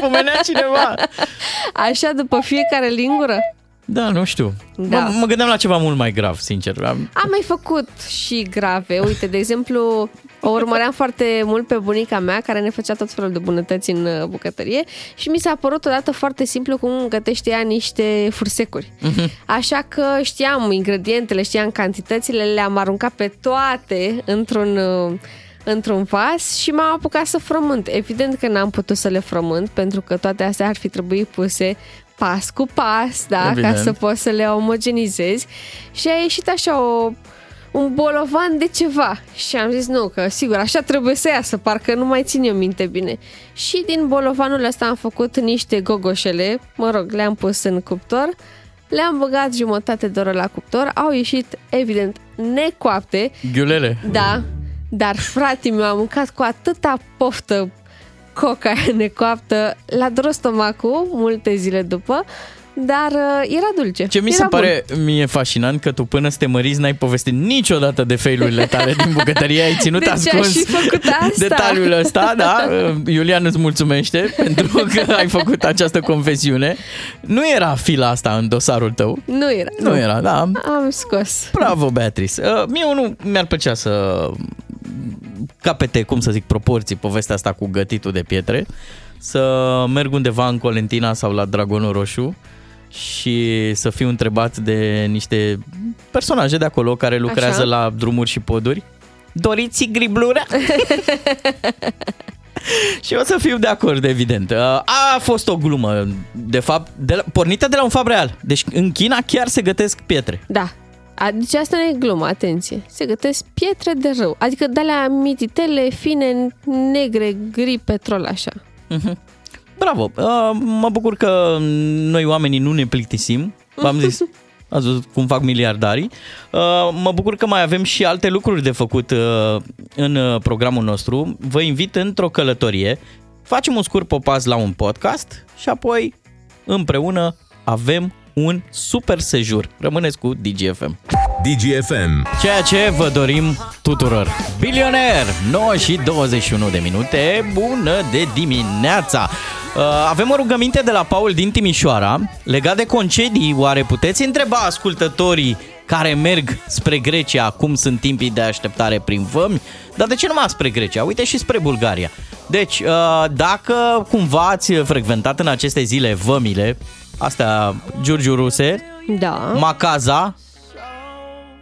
Pomenea cineva. Așa după fiecare lingură? Da, nu știu. Da. Mă, mă gândeam la ceva mult mai grav, sincer. Am- Am mai făcut și grave. Uite, de exemplu, o urmăream foarte mult pe bunica mea, care ne făcea tot felul de bunătăți în uh, bucătărie și mi s-a părut odată foarte simplu cum gătește ea niște fursecuri. Așa că știam ingredientele, știam cantitățile, le-am aruncat pe toate într-un uh, într-un vas și m-am apucat să frământ. Evident că n-am putut să le frământ pentru că toate astea ar fi trebuit puse pas cu pas, da, Evident. ca să poți să le omogenizezi și a ieșit așa o, un bolovan de ceva și am zis nu, că sigur așa trebuie să iasă, parcă nu mai țin eu minte bine. Și din bolovanul ăsta am făcut niște gogoșele, mă rog, le-am pus în cuptor, le-am băgat jumătate de oră la cuptor, au ieșit evident necoapte, Ghiulele. da, dar frate meu a mâncat cu atâta poftă coca aia necoaptă, l-a durut stomacul multe zile după, dar uh, era dulce. Ce mi era se bun. pare mie fascinant că tu până să te măriți n-ai povestit niciodată de failurile tale din bucătărie, ai ținut De ce ascuns ai și făcut asta? detaliul ăsta, da? Iulian îți mulțumește pentru că ai făcut această confesiune. Nu era fila asta în dosarul tău. Nu era. Nu era, da. Am scos. Bravo, Beatrice. Uh, Mie unul mi-ar plăcea să capete, cum să zic, proporții povestea asta cu gătitul de pietre, să merg undeva în Colentina sau la Dragonul Roșu și să fiu întrebat de niște personaje de acolo care lucrează Așa. la drumuri și poduri. Doriți griblura? și o să fiu de acord, evident. Uh, A fost o glumă, de fapt, de la, pornită de la un fapt real. Deci în China chiar se gătesc pietre. Da. A- Deci asta nu e glumă, atenție. Se gătesc pietre de rău. Adică de alea mititele, fine, negre, gri, petrol, așa. Mhm. Bravo! Uh, mă bucur că noi oamenii nu ne plictisim. V-am zis, ați văzut cum fac miliardarii. Uh, mă bucur că mai avem și alte lucruri de făcut uh, în uh, programul nostru. Vă invit într-o călătorie, facem un scurt popaz la un podcast și apoi împreună avem un super sejur. Rămâneți cu DGFM. DGFM. Ceea ce vă dorim tuturor. Bilioner, 9 și 21 de minute, bună de dimineața! Uh, Avem o rugăminte de la Paul din Timișoara legat de concedii. Oare puteți întreba ascultătorii care merg spre Grecia cum sunt timpii de așteptare prin vămi? Dar de ce numai spre Grecia? Uite și spre Bulgaria. Deci, uh, dacă cumva ați frecventat în aceste zile vămile, astea Giurgiu Ruse, Da. Macaza,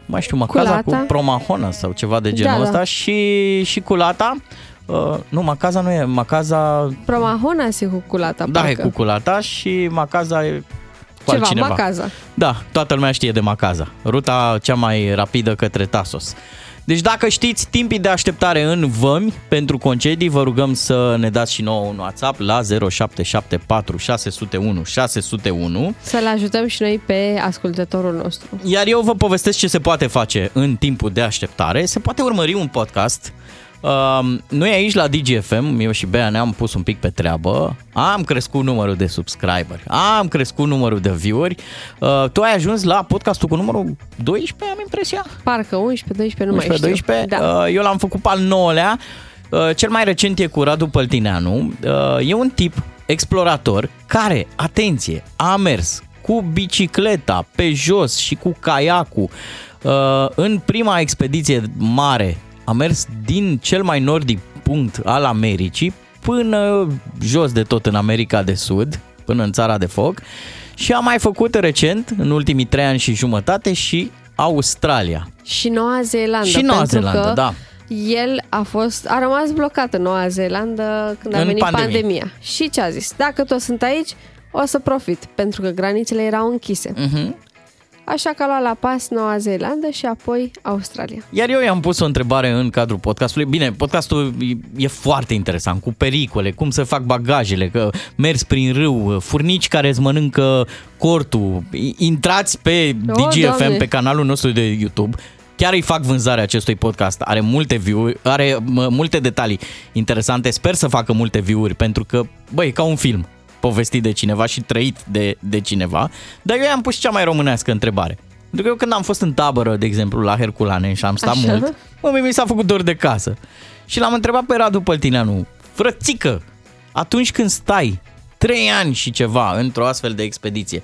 mai știu, Macaza Culata. cu Promahona sau ceva de genul Da, da. ăsta și, și Culata. Uh, nu, Macaza nu e, Macaza, Promahona se cu culata, da, e parcă. cu Culata și Macaza e cu Ceva, altcineva. Macaza. Da, toată lumea știe de Macaza. Ruta cea mai rapidă către Tasos. Deci dacă știți timpii de așteptare în vămi pentru concedii, vă rugăm să ne dați și nouă un WhatsApp la 0774 601 601 Să-l ajutăm și noi pe ascultătorul nostru. iar eu vă povestesc ce se poate face în timpul de așteptare. Se poate urmări un podcast. Uh, noi aici la DGFM, eu și Bea ne-am pus un pic pe treabă. Am crescut numărul de subscriberi, am crescut numărul de view-uri. Uh, tu ai ajuns la podcastul cu numărul 12, am impresia? Parcă 11, 12, nu 11, mai știu. 12. Da. Uh, Eu l-am făcut pe al nouălea. Uh, Cel mai recent e cu Radu Păltineanu. Uh, E un tip explorator care, atenție, a mers cu bicicleta pe jos și cu caiacul uh, în prima expediție mare. A mers din cel mai nordic punct al Americii până jos de tot în America de Sud, până în țara de foc și a mai făcut recent, în ultimii trei ani și jumătate, și Australia. Și Noua Zeelandă. Și Noua pentru Zeelandă, că da. El a fost, a rămas blocat în Noua Zeelandă când a În venit pandemie. pandemia. Și ce a zis? Dacă tot sunt aici, o să profit, pentru că granițele erau închise. Mhm. Așa că a luat la pas Noua Zeelandă și apoi Australia. Iar eu i-am pus o întrebare în cadrul podcastului. Bine, podcastul e- e foarte interesant, cu pericole, cum să fac bagajele, că mergi prin râu, furnici care îți mănâncă cortul. I- Intrați pe O, DGFM, Doamne! pe canalul nostru de YouTube. Chiar îi fac vânzarea acestui podcast. Are multe view are mă, multe detalii interesante. Sper să facă multe view-uri, pentru că, băi, e ca un film povestit de cineva și trăit de, de cineva. Dar eu i-am pus cea mai românească întrebare. Pentru că eu când am fost în tabără, de exemplu, la Herculane și am stat Așa. mult, mă, mie mi s-a făcut dor de casă. Și l-am întrebat pe Radu Păltineanu, frățică, atunci când stai trei ani și ceva într-o astfel de expediție,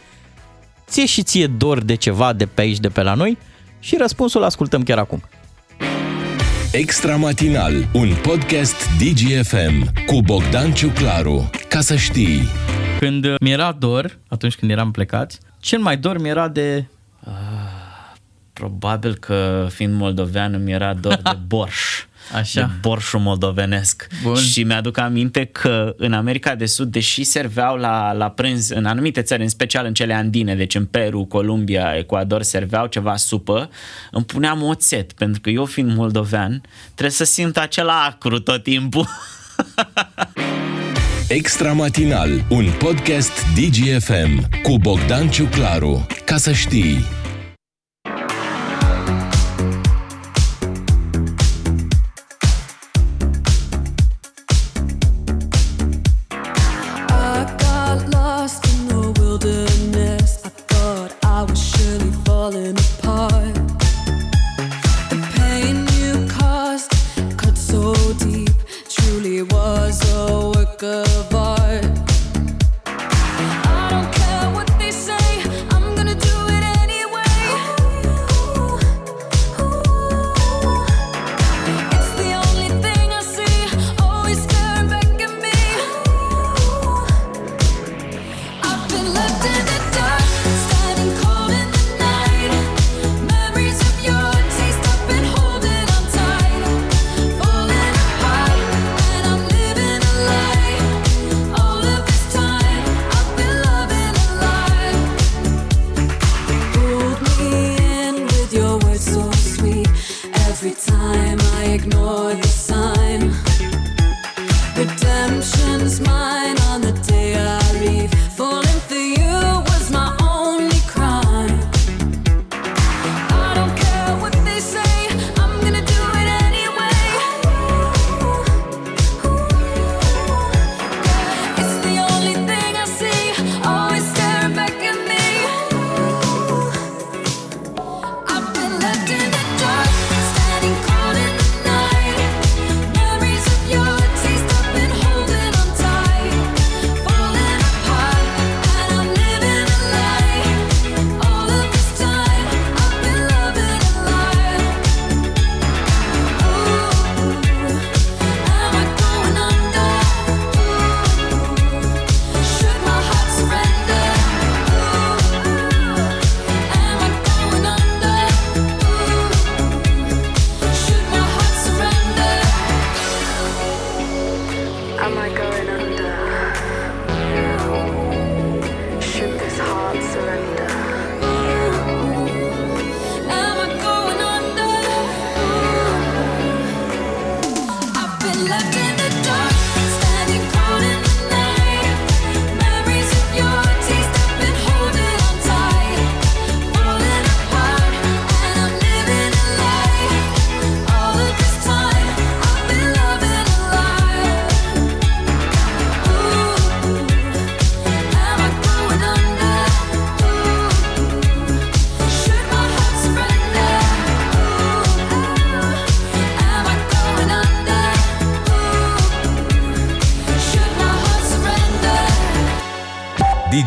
ție și ție dor de ceva de pe aici, de pe la noi? Și răspunsul ascultăm chiar acum. Extra Matinal, un podcast DGFM cu Bogdan Ciuclaru. Ca să știi. Când mi-era dor, atunci când eram plecați, cel mai dor mi-era de... Probabil că, fiind moldovean, mi era dor de borș. Așa. De borșul moldovenesc. Bun. Și mi-aduc aminte că în America de Sud, deși serveau la, la prânz în anumite țări, în special în cele andine, deci în Peru, Columbia, Ecuador, serveau ceva supă, îmi puneam oțet, pentru că eu fiind moldovean, trebuie să simt acela acru tot timpul. Extra Matinal, un podcast DGFM cu Bogdan Ciuclaru. Ca să știi.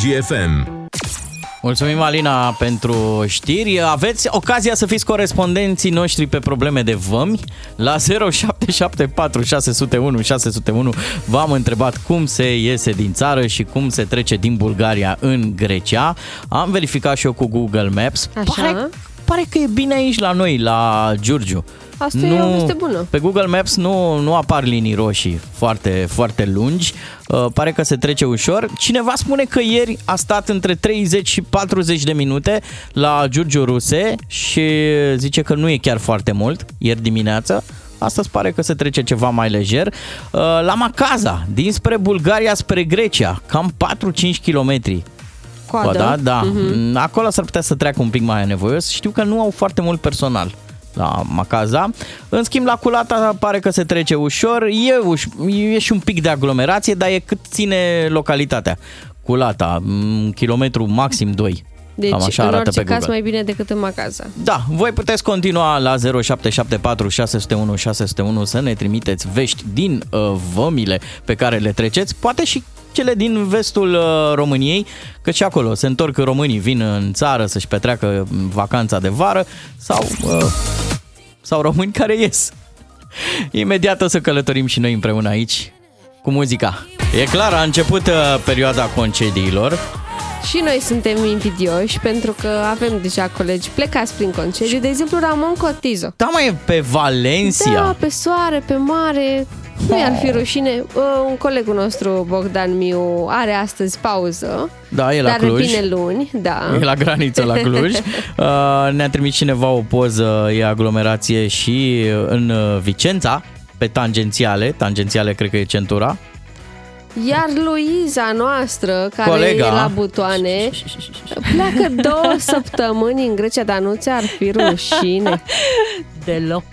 DGFM. Mulțumim, Alina, pentru știri. Aveți ocazia să fiți corespondenții noștri pe probleme de vămi. La 0774 601 601 v-am întrebat cum se iese din țară și cum se trece din Bulgaria în Grecia. Am verificat și eu cu Google Maps. Așa. Pare, pare că e bine aici la noi, la Giurgiu. Asta e o veste bună. Pe Google Maps nu, nu apar linii roșii foarte, foarte lungi. Uh, pare că se trece ușor. Cineva spune că ieri a stat între 30 și 40 de minute la Giurgiu Ruse și zice că nu e chiar foarte mult, ieri dimineață. Astăzi pare că se trece ceva mai lejer. Uh, La Macaza, dinspre Bulgaria spre Grecia, cam 4-5 km. Coadă. Da, da. Mhm. Acolo s-ar putea să treacă un pic mai nevoios. Știu că nu au foarte mult personal la Macaza. În schimb, la Culata pare că se trece ușor. E, uș- e și un pic de aglomerație, dar e cât ține localitatea. Culata, un kilometru maxim 2. Deci, Cam așa în arată orice pe caz, Google. mai bine decât în Macaza. Da, voi puteți continua la 0774 601 601 să ne trimiteți vești din uh, vămile pe care le treceți, poate și cele din vestul uh, României, că și acolo se întorc românii, vin în țară să-și petreacă vacanța de vară sau, uh, sau români care ies. Imediat o să călătorim și noi împreună aici cu muzica. E clar, a început uh, perioada concediilor. Și noi suntem invidioși pentru că avem deja colegi plecați prin concediu, de exemplu Ramon Cotizo. Da, mai e pe Valencia. Da, pe soare, pe mare, nu i-ar fi rușine. Uh, Un colegul nostru, Bogdan Miu, are astăzi pauză. Da, e la dar Cluj. revine luni, da. E la graniță la Cluj. Uh, Ne-a trimis cineva o poză, e aglomerație și în uh, Vicența, pe tangențiale. Tangențiale cred că e centura. Iar Luiza noastră, care Colega. e la butoane, pleacă două săptămâni în Grecia, dar nu ți-ar fi rușine. Deloc.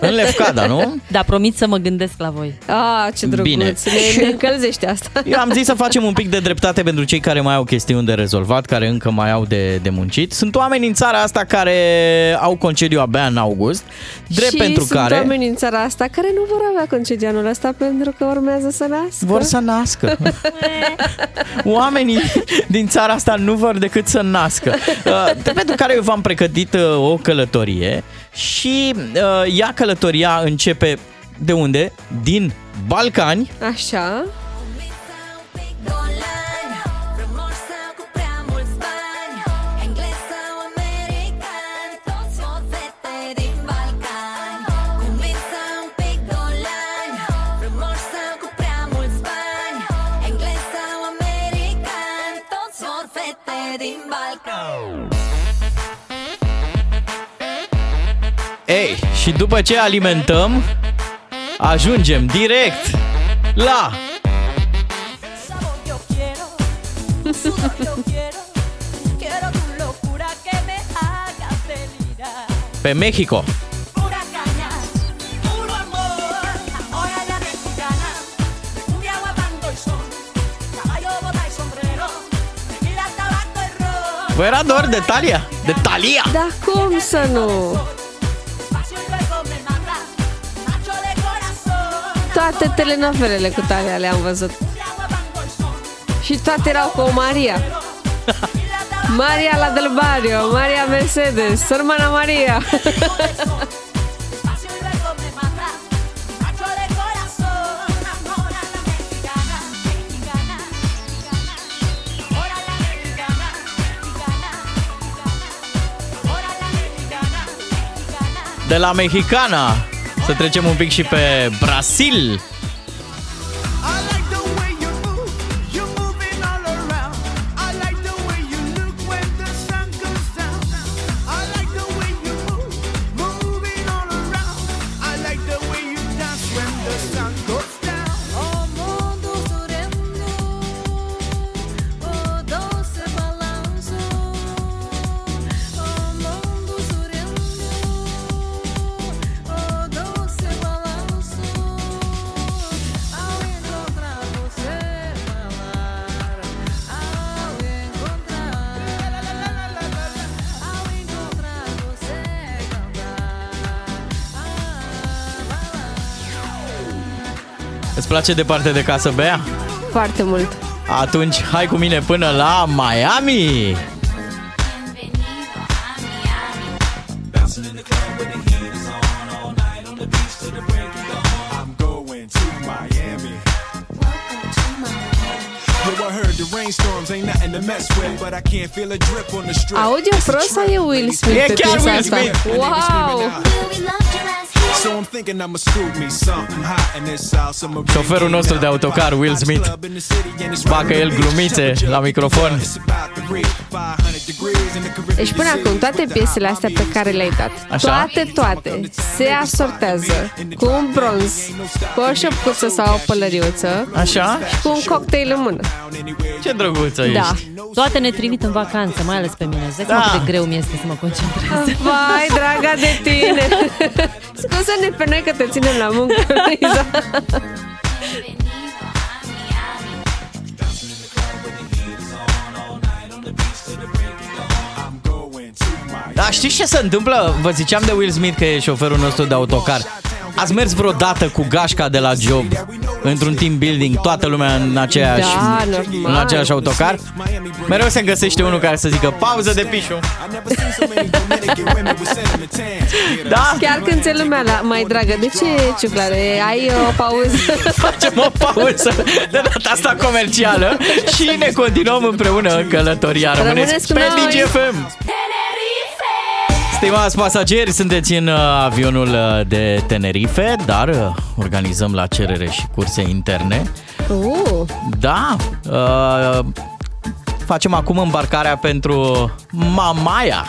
În Lefcada, nu? Da, promit să mă gândesc la voi. Ah, ce drăguț, Bine. ne, ne încălzește asta. Eu am zis să facem un pic de dreptate pentru cei care mai au chestiuni de rezolvat, care încă mai au de, de muncit. Sunt oameni în țara asta care au concediu abia în august, drept și pentru sunt care oameni în țara asta care nu vor avea concediu anul ăsta pentru că urmează să nască. vor să nască. Oamenii din țara asta nu vor decât să nască. Uh, de pentru care eu v-am pregătit uh, o călătorie și uh, ea călătoria începe de unde? Din Balcani. Așa. Ei, și după ce alimentăm, ajungem direct la pe Mexico. Vă era doar de Talia? De Talia! Da, cum să nu? Toate telenovelele cu Talia le-am văzut. Și toate erau cu o Maria. Maria la del Barrio, Maria Mercedes, hermana Maria. De la Mexicana să trecem un pic și pe Brasil. Place departe de casă, Bea? Foarte mult. Atunci hai cu mine până la Miami! Audio prost sau e Will Smith E pe chiar piesa Will asta? Smith. Wow! Șoferul nostru de autocar, Will Smith, facă el glumițe la microfon. Deci până acum toate piesele astea pe care le-ai dat, Așa. toate, toate, se asortează cu un bronz, cu o șopcuță sau o pălăriuță Așa? și cu un cocktail în mână. Ce drăguță Da. ești! Toate ne trimit în vacanță, mai ales pe mine. Îți dai seama Da. cât de greu mi este să mă concentrez. Vai, draga de tine! Scuză-ne pe noi că te ținem la muncă, Luiza. Da, știți ce se întâmplă? Vă ziceam de Will Smith că e șoferul nostru de autocar. Ați mers vreodată cu gașca de la job într-un team building, toată lumea în aceeași, Da, normal. în aceeași autocar? Mereu se găsește unul care să zică pauză de pișu. Da? Chiar când ți lumea la, mai dragă, de ce, ciuclare, ai o pauză? Facem o pauză de data asta comercială și ne continuăm împreună în călătoria. Rămâneți Rămâneți cu pe noi! DGFM! Stimați pasageri, sunteți în uh, avionul uh, de Tenerife, dar uh, organizăm la cerere și curse interne. Uh, Da, uh, facem acum îmbarcarea pentru Mamaia.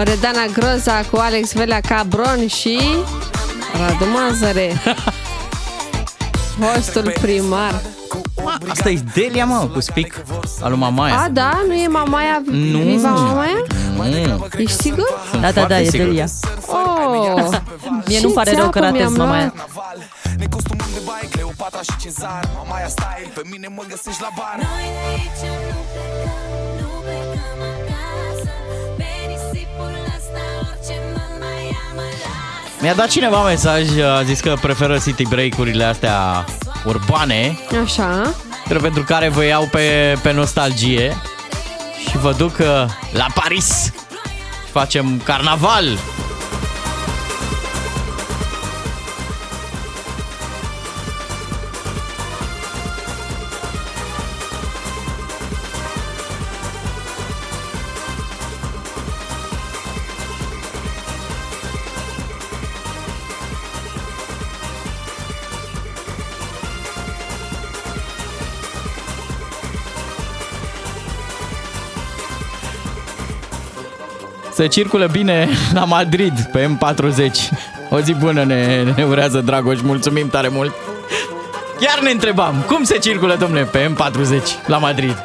Loredana Groza cu Alex Velea Cabron și Radu Mazăre. Fostul primar. Asta e Delia, mă, cu spic al lui Mamaia. A, da? Nu e Mamaia? Nu. Viva Mamaia? Nu. Ești sigur? Sunt Da, da, da, foarte e sigur. Delia. Oh, Mie Ce nu-mi pare rău că țeapă ratez mi-am Mamaia. Necostumul de baie, Cleopatra și Cezar Mamaia style, pe mine mă găsești la bar Noi de aici nu plecăm, nu plecăm Mi-a dat cineva mesaj, a zis că preferă city break-urile astea urbane, Așa. dar pentru care vă iau pe, pe nostalgie și vă duc uh, la Paris. Facem carnaval. Se circulă bine la Madrid pe M40. O zi bună ne, ne urează Dragoș, mulțumim tare mult. Chiar ne întrebam, cum se circulă, domnule, pe M40 la Madrid?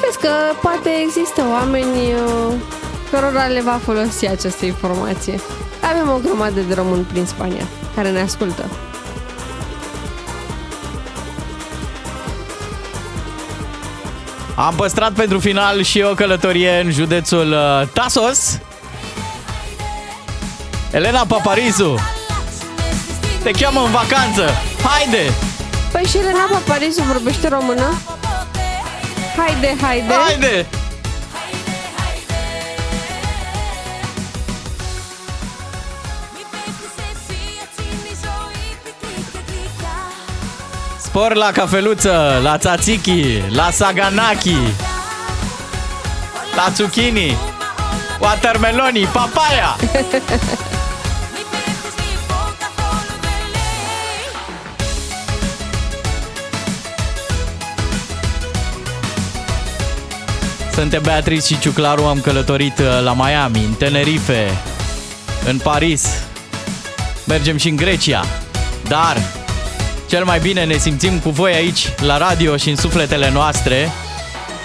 Crezi că poate există oameni uh, cărora le va folosi această informație. Avem o grămadă de români prin Spania care ne ascultă. Am păstrat pentru final și o călătorie în județul uh, Tasos. Elena Paparizu te cheamă în vacanță. Haide! Păi și Elena Paparisu vorbește română? Haide, haide! Haide! Spor la cafeluță, la tzatziki, la saganaki, la zucchini, watermeloni, papaya. Suntem Beatrice și Ciuclaru, am călătorit uh, la Miami, în Tenerife, în Paris, mergem și în Grecia, dar cel mai bine ne simțim cu voi aici, la radio și în sufletele noastre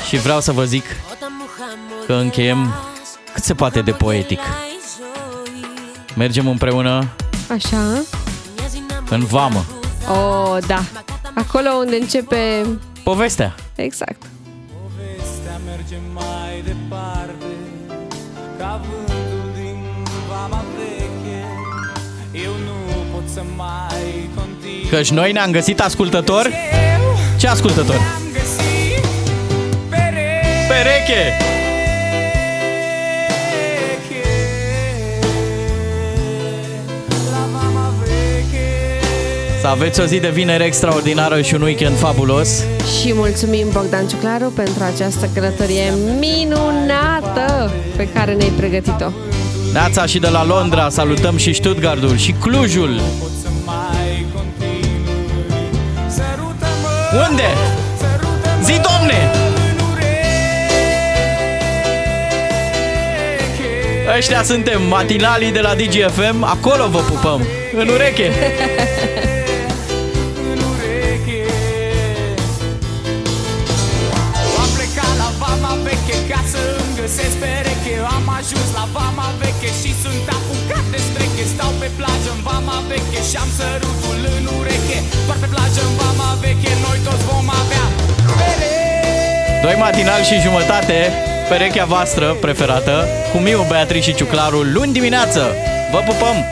și vreau să vă zic că încheiem cât se poate de poetic. Mergem împreună Așa? în vamă. Oh, da. Acolo unde începe... Povestea. Exact. Povestea merge mai departe Ca vântul din vama veche Eu nu pot să mai continui Căci noi ne-am găsit ascultător. Ce ascultător? Am găsit pereche Pereche! La vama veche Să aveți o zi de vineri extraordinară și un weekend fabulos. Și mulțumim Bogdan Ciuclaru pentru această călătorie minunată pe care ne-ai pregătit-o. Neața și de la Londra, salutăm și Stuttgartul și Clujul. Unde? Zi, domne! Ăștia suntem matinalii de la DGFM, acolo vă pupăm, în ureche! Și sunt apucat de streche Stau pe plajă în vama veche Și am sărutul în ureche doar pe plajă în vama veche noi toți vom avea Doi matinal și jumătate, perechea voastră preferată, cu Miu, Beatrice și Ciuclaru, luni dimineață. Vă pupăm!